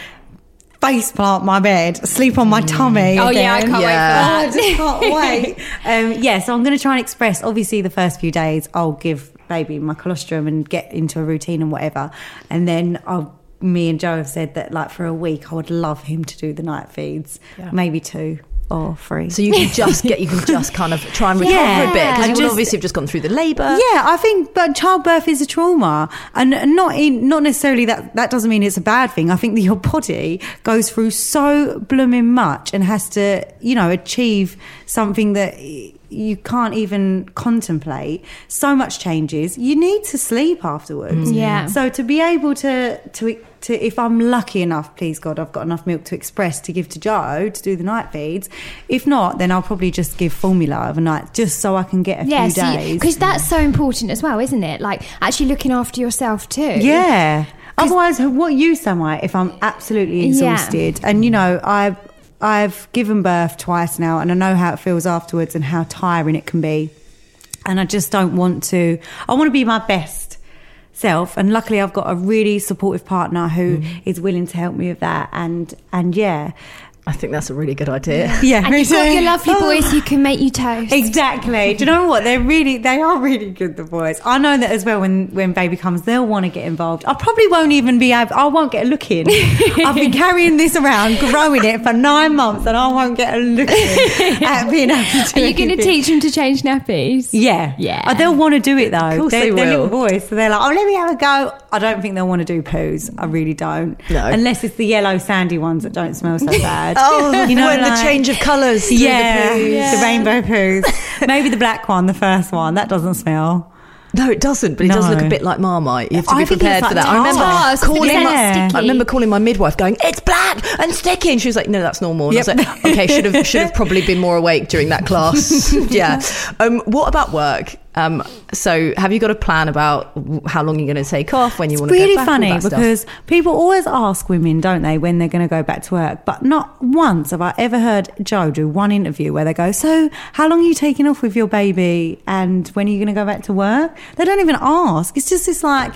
Speaker 4: face plant my bed, sleep on my tummy.
Speaker 2: Oh, yeah, I can't
Speaker 1: Yeah.
Speaker 2: wait for
Speaker 4: Oh, I just can't wait. Um, yeah, so I'm going to try and express. Obviously, the first few days, I'll give baby my colostrum and get into a routine and whatever, and then I'll. Me and Joe have said that, like for a week, I would love him to do the night feeds, maybe two Oh, or three.
Speaker 1: So you can just get, you can just kind of try and recover
Speaker 4: Yeah.
Speaker 1: a bit because you
Speaker 4: just,
Speaker 1: obviously have just gone through the labour.
Speaker 4: Yeah, I think, but childbirth is a trauma, and not in, not necessarily that. That doesn't mean it's a bad thing. I think that your body goes through so blooming much and has to, you know, achieve something that you can't even contemplate. So much changes. You need to sleep afterwards. Mm.
Speaker 2: Yeah.
Speaker 4: So to be able to to to if I'm lucky enough, please God, I've got enough milk to express to give to Joe to do the night feeds. If not, then I'll probably just give formula overnight just so I can get a
Speaker 2: Yeah,
Speaker 4: few days.
Speaker 2: because that's so important as well, isn't it? Like actually looking after yourself too.
Speaker 4: Yeah. Otherwise, what use am I if I'm absolutely
Speaker 2: Yeah.
Speaker 4: exhausted? And you know, I've I've given birth twice now, and I know how it feels afterwards and how tiring it can be. And I just don't want to. I want to be my best self, and luckily, I've got a really supportive partner who mm. is willing to help me with that. And and yeah,
Speaker 1: I think that's a really good idea.
Speaker 4: yeah.
Speaker 2: And you've got your lovely
Speaker 4: Oh.
Speaker 2: boys who can make you toast.
Speaker 4: Exactly. Do you know what? They're really, they are really good. The boys. I know that as well. When when baby comes, they'll want to get involved. I probably won't even be able. I won't get a look in. I've been carrying this around, growing it for nine months, and I won't get a look in at being able to.
Speaker 2: Are you going to teach them to change nappies?
Speaker 4: Yeah,
Speaker 2: Yeah.
Speaker 4: Oh, they'll want to do it though. Of
Speaker 1: course
Speaker 4: they're,
Speaker 1: they
Speaker 4: they're
Speaker 1: will.
Speaker 4: little boys, so they're like, "Oh, let me have a go." I don't think they'll want to do poos. I really don't.
Speaker 1: No.
Speaker 4: unless it's the yellow sandy ones that don't smell so bad.
Speaker 1: Oh,
Speaker 4: You know,
Speaker 1: when the change of colours. through
Speaker 4: yeah,
Speaker 1: the poos.
Speaker 4: the rainbow poos. Maybe the black one, the first one. That doesn't smell.
Speaker 1: No, it doesn't. But it does look a bit like Marmite. You have to
Speaker 4: I
Speaker 1: be
Speaker 4: think
Speaker 1: prepared for
Speaker 4: like
Speaker 1: that. I remember
Speaker 4: tar.
Speaker 1: Calling.
Speaker 4: Yeah.
Speaker 2: sticky.
Speaker 1: I remember calling my midwife, going, "It's black and sticky," and she was like, "No, that's normal." And I was like, "Okay, should have should have probably been more awake during that class." yeah. Um, what about work? Um, so, have you got a plan about how long you're going to take off when you want to
Speaker 4: really
Speaker 1: go back? all
Speaker 4: funny because people always ask women, don't they, when they're going to go back to work? But not once have I ever heard Joe do one interview where they go, "So, how long are you taking off with your baby, and when are you going to go back to work?" They don't even ask. It's just this like.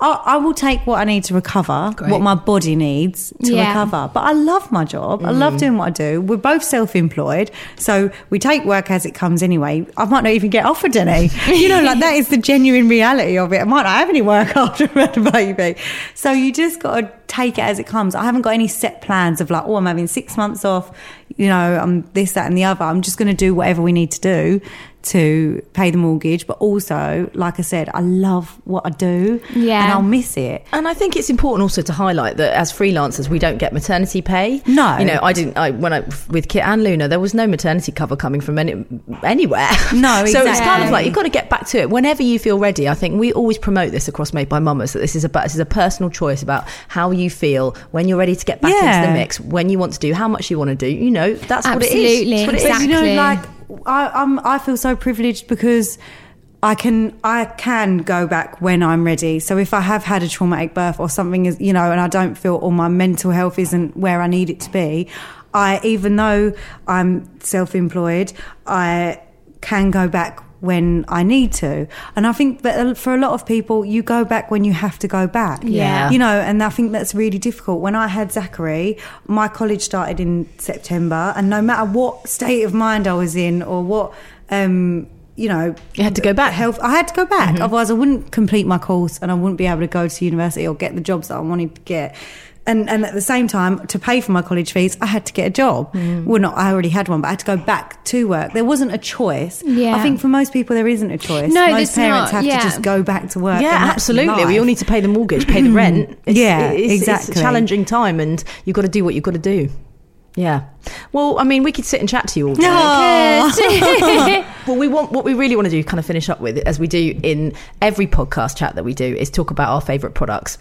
Speaker 4: I, I will take what I need to recover,
Speaker 1: Great.
Speaker 4: what my body needs to
Speaker 2: Yeah.
Speaker 4: recover. But I love my job. I
Speaker 1: Mm.
Speaker 4: love doing what I do. We're both self-employed, so we take work as it comes anyway. I might not even get offered any. You know, like that is the genuine reality of it. I might not have any work after I've had a baby. So you just got to take it as it comes. I haven't got any set plans of like, oh, I'm having six months off. You know, I'm this, that, and the other. I'm just going to do whatever we need to do to pay the mortgage. But also, like I said, I love what I do.
Speaker 2: Yeah.
Speaker 4: And I'll miss it.
Speaker 1: And I think it's important also to highlight that as freelancers, we don't get maternity pay.
Speaker 4: No.
Speaker 1: you know, I didn't. I when I with Kit and Luna, there was no maternity cover coming from any, anywhere.
Speaker 4: No,
Speaker 1: so it's kind of like you've got to get back to it whenever you feel ready. I think we always promote this across Made by Mamas that this is about this is a personal choice about how you feel when you're ready to get back into the mix, when you want to do, how much you want to do. You know, that's what it is.
Speaker 2: Absolutely.
Speaker 1: It's what it is.
Speaker 4: You
Speaker 2: Exactly.
Speaker 4: know, like I, I'm, I feel so privileged because I can, I can go back when I'm ready. So if I have had a traumatic birth or something is, you know, and I don't feel, or my mental health isn't where I need it to be, I, even though I'm self-employed, I can go back when I need to. And I think that for a lot of people, you go back when you have to go back.
Speaker 1: Yeah.
Speaker 4: You know, and I think that's really difficult. When I had Zachary, my college started in September, and no matter what state of mind I was in or what, um, you know,
Speaker 1: You had to go back.
Speaker 4: Health, I had to go back. Otherwise, I wouldn't complete my course, and I wouldn't be able to go to university or get the jobs that I wanted to get. And, and at the same time, to pay for my college fees, I had to get a job.
Speaker 1: Mm.
Speaker 4: Well, not I already had one, but I had to go back to work. There wasn't a choice.
Speaker 2: Yeah.
Speaker 4: I think for most people, there isn't a choice.
Speaker 2: No,
Speaker 4: most parents
Speaker 2: not,
Speaker 4: have
Speaker 2: yeah.
Speaker 4: to just go back to work.
Speaker 1: Yeah, absolutely. We all need to pay the mortgage, pay the rent. It's,
Speaker 4: Yeah,
Speaker 1: it's, It's
Speaker 4: exactly.
Speaker 1: a challenging time, and you've got to do what you've got to do. Yeah. Well, I mean, we could sit and chat to you all day. Well, we want what we really want to do, kind of finish up with, as we do in every podcast chat that we do, is talk about our favourite products.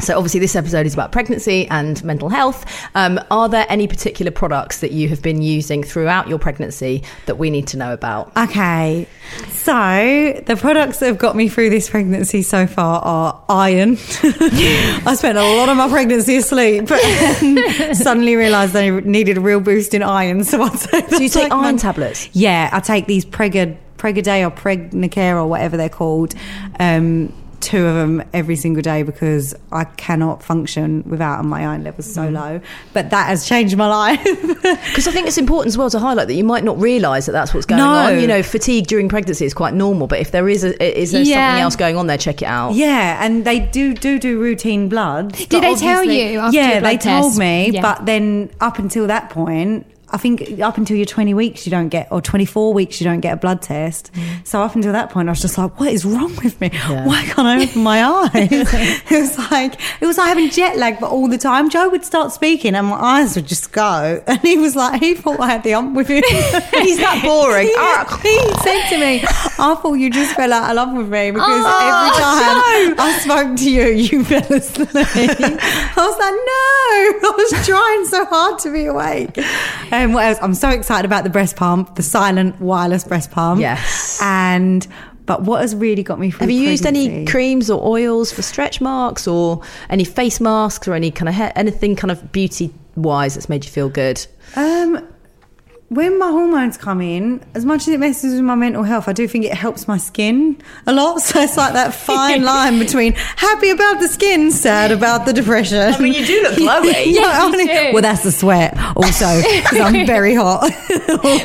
Speaker 1: So, obviously, this episode is about pregnancy and mental health. Um, are there any particular products that you have been using throughout your pregnancy that we need to know about?
Speaker 4: Okay, so the products that have got me through this pregnancy so far are iron. I spent a lot of my pregnancy asleep, and suddenly realised I needed a real boost in iron. So I take.
Speaker 1: Do you take
Speaker 4: like my-
Speaker 1: iron tablets?
Speaker 4: Yeah, I take these Prega Pregaday or Pregnicare or whatever they're called. Um, two of them every single day because I cannot function without them. my iron levels so
Speaker 1: Mm.
Speaker 4: low. But that has changed my life.
Speaker 1: Because I think it's important as well to highlight that you might not realise that that's what's going
Speaker 4: No.
Speaker 1: on. You know, fatigue during pregnancy is quite normal, but if there is a, is there
Speaker 2: Yeah.
Speaker 1: something else going on there, check it out.
Speaker 4: Yeah, and they do do do routine blood.
Speaker 2: Did they tell you after
Speaker 4: yeah,
Speaker 2: your blood
Speaker 4: they told me.
Speaker 2: Yeah.
Speaker 4: But then up until that point, I think up until you're 20 weeks, you don't get, or 24 weeks, you don't get a blood test. Mm. So up until that point, I was just like, what is wrong with me? Why can't I open my eyes? it was like it was like having jet lag, but all the time. Joe would start speaking, and my eyes would just go, and he was like, he thought I had the ump with him.
Speaker 1: He's that boring.
Speaker 4: he, ah. he said to me, I thought you just fell out of love with me because
Speaker 1: Oh,
Speaker 4: every time I spoke to you, you fell asleep. I was like, no, I was trying so hard to be awake. And what else? I'm so excited about the breast pump, the silent wireless breast pump.
Speaker 1: Yes.
Speaker 4: And, but what has really got me through
Speaker 1: Have you used any creams or oils for stretch marks or any face masks or any kind of hair, anything kind of beauty wise that's made you feel good?
Speaker 4: Um, when my hormones come in, as much as it messes with my mental health, I do think it helps my skin a lot. So it's like that fine line between happy about the skin, sad about the depression. I
Speaker 1: mean, you do look glowy.
Speaker 4: yeah,
Speaker 2: you.
Speaker 4: Well, that's the sweat also because I'm very hot.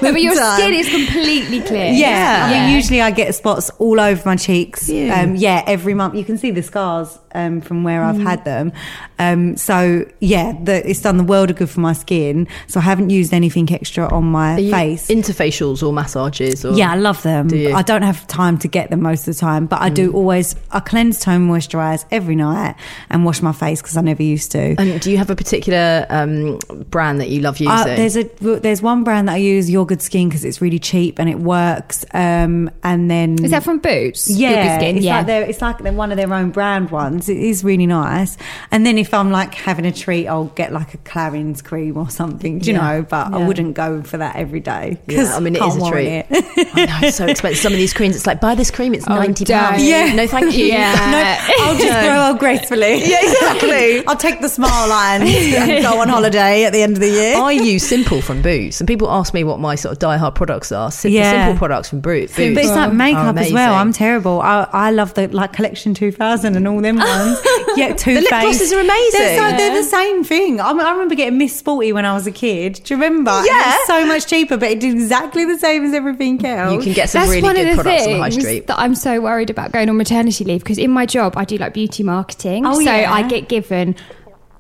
Speaker 2: but your
Speaker 4: time.
Speaker 2: skin is completely clear.
Speaker 4: Yeah, I
Speaker 2: Yeah.
Speaker 4: mean, usually I get spots all over my cheeks. Um, yeah, every month you can see the scars um, from where
Speaker 1: Mm.
Speaker 4: I've had them. Um, so yeah, the, it's done the world of good for my skin. So I haven't used anything extra on my face.
Speaker 1: interfacials or massages? Or,
Speaker 4: yeah, I love them.
Speaker 1: Do? Mm.
Speaker 4: I don't have time to get them most of the time, but I do always. I cleanse, tone, moisturize every night, and wash my face because I never used to.
Speaker 1: And do you have a particular um, brand that you love using?
Speaker 4: Uh, there's a there's one brand that I use, Your Good Skin, because it's really cheap and it works. Um, and then
Speaker 2: Is that from Boots?
Speaker 4: Yeah,
Speaker 2: Your Good Skin?
Speaker 4: it's
Speaker 2: yeah.
Speaker 4: like it's like they're one of their own brand ones. It is really nice. And then if I'm like having a treat, I'll get like a Clarins cream or something. You
Speaker 1: Yeah.
Speaker 4: know? But I wouldn't go for that every day.
Speaker 1: Yeah, I mean, it is a treat. I know, it's so expensive. Some of these creams, it's like, buy this cream, it's £90.
Speaker 2: don't.
Speaker 4: Yeah.
Speaker 1: No, thank you.
Speaker 2: Yeah.
Speaker 4: no, I'll just grow up gracefully.
Speaker 1: Yeah, exactly.
Speaker 4: I'll take the smile line and go on holiday at the end of the year.
Speaker 1: I use Simple from Boots, and people ask me what my sort of die-hard products are. Sim-
Speaker 4: Yeah.
Speaker 1: Simple products from Boots.
Speaker 4: But it's like makeup as well. I'm terrible. I, I love the like collection 2000 and all them ones. Yeah, Too The
Speaker 1: lip glosses are amazing.
Speaker 4: They're, so, they're the same thing. I, I remember getting Miss Sporty when I was a kid. Do you remember?
Speaker 1: Yeah.
Speaker 4: It was so much cheaper, but it did exactly the same as everything else.
Speaker 1: You can get some
Speaker 2: That's
Speaker 1: really
Speaker 2: one
Speaker 1: good
Speaker 2: of the
Speaker 1: products on the high street.
Speaker 2: that I'm so worried about going on maternity leave because in my job I do like beauty marketing,
Speaker 4: Oh,
Speaker 2: so
Speaker 4: yeah.
Speaker 2: I get given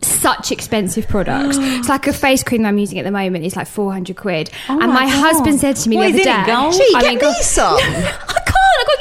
Speaker 2: such expensive products. it's like a face cream that I'm using at the moment is like 400 quid,
Speaker 4: Oh
Speaker 2: and
Speaker 4: my
Speaker 2: my, husband said to me
Speaker 4: What
Speaker 2: the
Speaker 4: is
Speaker 2: other
Speaker 4: it,
Speaker 2: day,
Speaker 4: gold?
Speaker 1: Gee,
Speaker 2: I
Speaker 1: get
Speaker 2: mean,
Speaker 1: me
Speaker 2: God-
Speaker 1: some.
Speaker 2: I can't.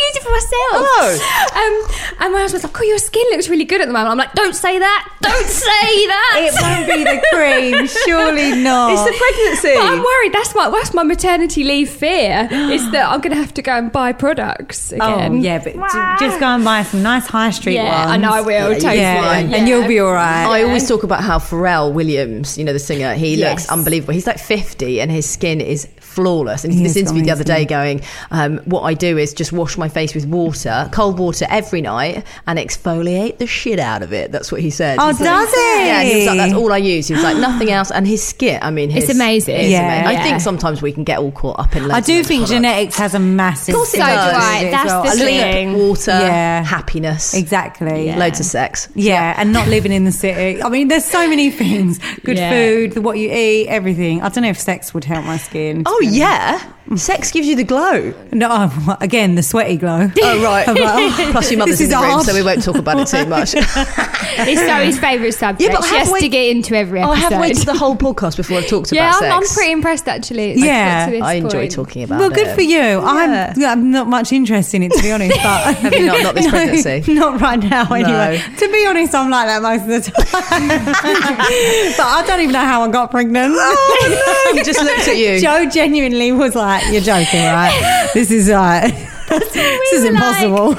Speaker 2: I got to use it for myself. Um, and my husband's like, "Oh, your skin looks really good at the moment." I'm like, "Don't say that. Don't say that."
Speaker 4: it won't be the cream, surely not.
Speaker 1: It's the pregnancy.
Speaker 2: But I'm worried. That's my that's my maternity leave fear is that I'm going to have to go and buy products again.
Speaker 4: Oh
Speaker 2: again.
Speaker 4: yeah, but j- just go and buy some nice high street
Speaker 2: Yeah,
Speaker 4: ones.
Speaker 2: I know I will, totally.
Speaker 4: Yeah,
Speaker 2: Yeah.
Speaker 4: and you'll be all right.
Speaker 1: I always talk about how Pharrell Williams, you know, the singer, he
Speaker 2: Yes.
Speaker 1: looks unbelievable. He's like 50 and his skin is flawless. And he did this
Speaker 4: is
Speaker 1: interview the other day going, um, What I do is just wash my face with water, cold water every night, and exfoliate the shit out of it. That's what he said.
Speaker 4: Oh,
Speaker 1: He's like-
Speaker 4: does he?
Speaker 1: Yeah, he was like, That's all I use. He was like, Nothing else. And his skin, I mean, his,
Speaker 2: It's amazing.
Speaker 4: Yeah.
Speaker 1: amazing. I think sometimes we can get all caught up in
Speaker 4: I do think
Speaker 1: products.
Speaker 4: genetics has a massive.
Speaker 1: Of course it
Speaker 2: So
Speaker 1: does.
Speaker 4: As
Speaker 2: That's
Speaker 4: well.
Speaker 2: the thing.
Speaker 1: water,
Speaker 4: Yeah.
Speaker 1: happiness,
Speaker 4: Exactly.
Speaker 1: loads of sex.
Speaker 4: Yeah, and not living in the city. I mean, there's so many things. Good
Speaker 2: Yeah.
Speaker 4: food, what you eat, everything. I don't know if sex would help my skin.
Speaker 1: Oh. Yeah. Sex gives you the glow.
Speaker 4: No, um, again, the sweaty glow.
Speaker 1: Oh right. Plus your mother's
Speaker 4: This
Speaker 1: in the room,
Speaker 4: hard.
Speaker 1: so we won't talk about it too much.
Speaker 2: It's Zoe's favourite subject.
Speaker 1: Yeah, but
Speaker 2: she
Speaker 1: have
Speaker 2: has
Speaker 1: wait-
Speaker 2: to get into every
Speaker 1: Oh, I
Speaker 2: episode.
Speaker 1: have waited the whole podcast before I've talked
Speaker 2: yeah,
Speaker 1: about
Speaker 2: I'm, I'm pretty impressed actually.
Speaker 4: Yeah,
Speaker 2: got to this
Speaker 1: I enjoy
Speaker 2: point.
Speaker 1: talking about
Speaker 4: Well,
Speaker 1: it.
Speaker 4: Well, good for you. I'm, I'm not much interest in it, to be honest. But
Speaker 1: Have you not? Not this
Speaker 4: No,
Speaker 1: pregnancy?
Speaker 4: Not right now, anyway. To be honest, I'm like that most of the time. but I don't even know how I got pregnant.
Speaker 1: Oh, He just looked at you.
Speaker 4: Joe genuinely was like, "You're joking, right? This is uh, this is impossible."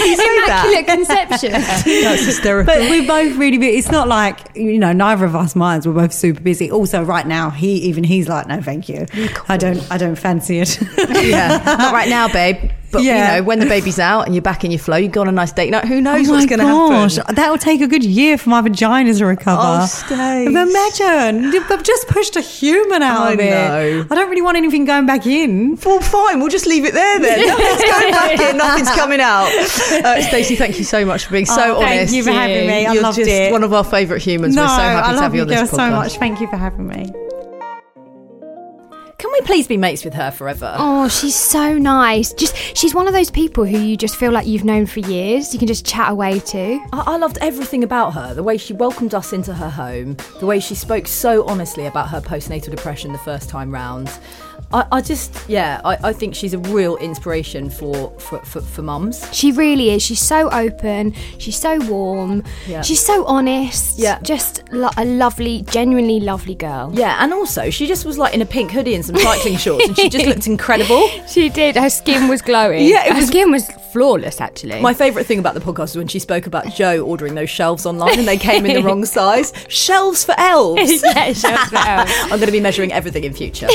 Speaker 2: Immaculate conception.
Speaker 1: That's hysterical.
Speaker 4: But we're both really busy. It's not like you know, neither of us minds. We're both super busy. Also, right now, he even he's like, "No, thank you. I don't, I don't fancy it."
Speaker 1: yeah, not right now, babe. But
Speaker 4: Yeah.
Speaker 1: you know, when the baby's out and you're back in your flow, you go on a nice date night. Who knows
Speaker 4: Oh
Speaker 1: what's going to
Speaker 4: gosh,
Speaker 1: happen?
Speaker 4: that will take a good year for my vagina to recover.
Speaker 1: Oh, Stace.
Speaker 4: Imagine, I've just pushed a human out
Speaker 1: I
Speaker 4: of it.
Speaker 1: know.
Speaker 4: I don't really want anything going back in.
Speaker 1: Well, fine. We'll just leave it there then. Nothing's going back in. Nothing's coming out. Uh, Stacey, thank you so much for being so
Speaker 4: Oh, thank
Speaker 1: honest.
Speaker 4: you for having me. I
Speaker 1: You're
Speaker 4: loved
Speaker 1: just
Speaker 4: it.
Speaker 1: one of our favourite humans.
Speaker 4: no,
Speaker 1: We're so happy
Speaker 4: I
Speaker 1: to have you on this podcast.
Speaker 4: so much. Thank you for having me.
Speaker 1: Can we please be mates with her forever?
Speaker 2: Oh, she's so nice. Just she's one of those people who you just feel like you've known for years. You can just chat away to.
Speaker 1: I, I loved everything about her. The way she welcomed us into her home, the way she spoke so honestly about her postnatal depression the first time round. I, I just, yeah, I, I think she's a real inspiration for for, for, for mums.
Speaker 2: She really is. She's so open. She's so warm.
Speaker 1: Yeah.
Speaker 2: She's so honest.
Speaker 1: Yeah.
Speaker 2: Just lo- a lovely, genuinely lovely girl.
Speaker 1: Yeah, and also she just was like in a pink hoodie and some cycling shorts, and she just looked incredible.
Speaker 2: She did. Her skin was glowing.
Speaker 1: Yeah,
Speaker 2: her
Speaker 1: was-
Speaker 2: skin was flawless. Actually,
Speaker 1: My favourite thing about the podcast was when she spoke about Joe ordering those shelves online and they came in the wrong size. Shelves for elves.
Speaker 2: yeah, she was glowing.
Speaker 1: I'm going to be measuring everything in future.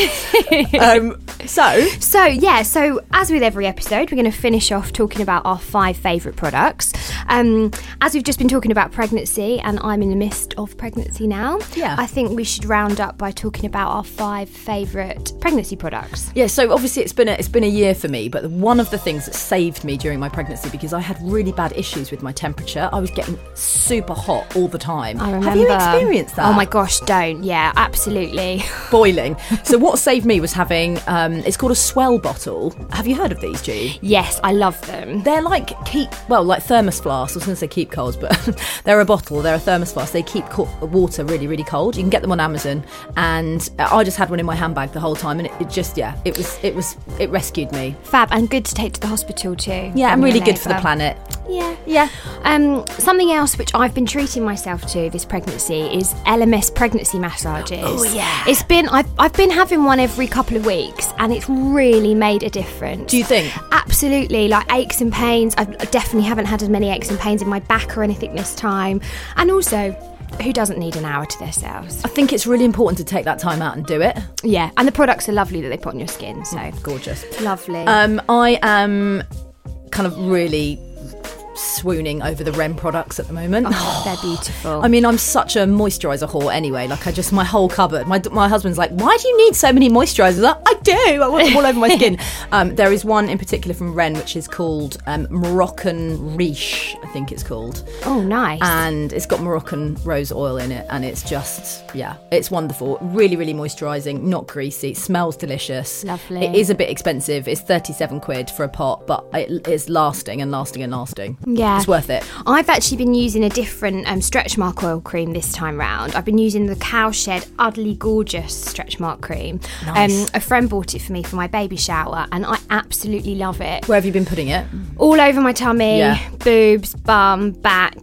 Speaker 1: Um, so,
Speaker 2: So, yeah, so as with every episode, we're going to finish off talking about our five favourite products. Um, as we've just been talking about pregnancy, and I'm in the midst of pregnancy now,
Speaker 1: Yeah.
Speaker 2: I think we should round up by talking about our five favourite pregnancy products.
Speaker 1: Yeah, so obviously it's been a, it's been a year for me, but one of the things that saved me during my pregnancy because I had really bad issues with my temperature. I was getting super hot all the time.
Speaker 2: I remember.
Speaker 1: Have you experienced that?
Speaker 2: Oh my gosh, don't. Yeah, absolutely.
Speaker 1: boiling. so what saved me was having um, it's called a S'well bottle. Have you heard of these, G?
Speaker 2: yes, I love them.
Speaker 1: They're like keep well, like thermos flasks. I was going to say keep cold, but they're a bottle. They're a thermos flask. They keep co- water really, really cold. You can get them on Amazon, and I just had one in my handbag the whole time, and it, it just yeah, it was it was it rescued me.
Speaker 2: Fab and good to take to the hospital too.
Speaker 1: Yeah, and really good for the planet.
Speaker 2: Yeah.
Speaker 1: Yeah.
Speaker 2: Um, something else which I've been treating myself to this pregnancy is Elemis pregnancy massages. Oh
Speaker 1: yeah.
Speaker 2: It's been I've I've been having one every couple of weeks and it's really made a difference.
Speaker 1: Do you think?
Speaker 2: Absolutely, like aches and pains. I've, I definitely haven't had as many aches and pains in my back or anything this time. And also, who doesn't need an hour to themselves?
Speaker 1: I think it's really important to take that time out and do it.
Speaker 2: Yeah, and the products are lovely that they put on your skin. So
Speaker 1: Gorgeous.
Speaker 2: lovely.
Speaker 1: Um, I am kind of really swooning over the REN products at the moment.
Speaker 2: oh, they're beautiful.
Speaker 1: I mean, I'm such a moisturiser whore anyway. Like, I just, my whole cupboard. My, my husband's like, why do you need so many moisturisers? Like, I do. I want them all over my skin. Um, there is one in particular from Ren, which is called um, Moroccan Riche, I think it's called.
Speaker 2: oh, nice.
Speaker 1: And it's got Moroccan rose oil in it. And it's just, yeah, it's wonderful. Really, really moisturising, not greasy, smells delicious.
Speaker 2: Lovely.
Speaker 1: It is a bit expensive. It's 37 quid for a pot, but it is lasting and lasting and lasting.
Speaker 2: Yeah.
Speaker 1: It's worth it.
Speaker 2: I've actually been using a different um, stretch mark oil cream this time round. I've been using the Cowshed Utterly Gorgeous stretch mark cream.
Speaker 1: Nice.
Speaker 2: Um, a friend bought it for me for my baby shower, and I absolutely love it.
Speaker 1: Where have you been putting it?
Speaker 2: All over my tummy,
Speaker 1: Yeah.
Speaker 2: boobs, bum, back.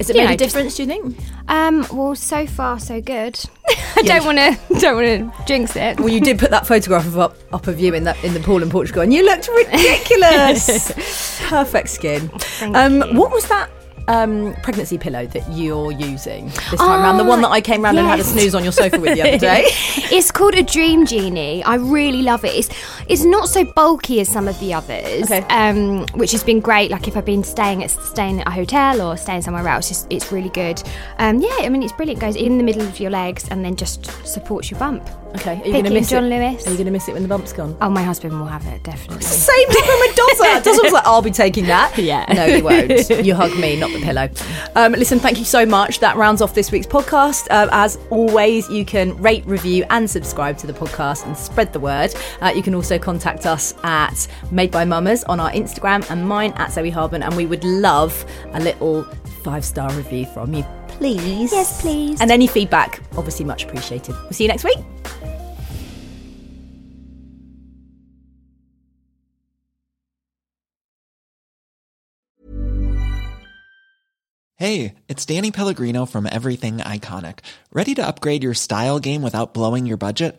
Speaker 1: Is it
Speaker 2: You
Speaker 1: made
Speaker 2: know,
Speaker 1: a difference, do you think?
Speaker 2: Um, well, so far so good. I don't want to don't want to jinx it.
Speaker 1: Well, you did put that photograph of up, up of you in that in the pool in Portugal, and you looked ridiculous. Perfect skin. um,
Speaker 2: you.
Speaker 1: What was that um, pregnancy pillow that you're using this time around? The one that I came round and had a snooze on your sofa with the other day.
Speaker 2: it's called a Dreamgenii. I really love it. It's it's not so bulky as some of the others,
Speaker 1: Okay.
Speaker 2: um, which has been great. Like if I've been staying at staying at a hotel or staying somewhere else, it's, it's really good. Um, yeah, I mean it's brilliant. It goes in the middle of your legs and then just supports your bump.
Speaker 1: Okay, are you going to miss
Speaker 2: John
Speaker 1: it?
Speaker 2: Lewis.
Speaker 1: Are you going to miss it when the bump's gone?
Speaker 2: Oh, my husband will have it definitely.
Speaker 1: Same happened with Dozza. Dozza was like, I'll be taking that.
Speaker 2: Yeah.
Speaker 1: No, you won't. You hug me, not the pillow. Um, listen, thank you so much. That rounds off this week's podcast. Um, as always, you can rate, review, and subscribe to the podcast and spread the word. Uh, you can also contact us at Made by Mamas on our Instagram and mine at Zoe Hardman. And we would love a little five star review from you, please.
Speaker 2: Yes, please.
Speaker 1: And any feedback, obviously, much appreciated. We'll see you next week.
Speaker 6: Hey, it's Danny Pellegrino from Everything Iconic. Ready to upgrade your style game without blowing your budget?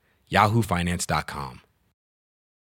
Speaker 7: yahoofinance.com.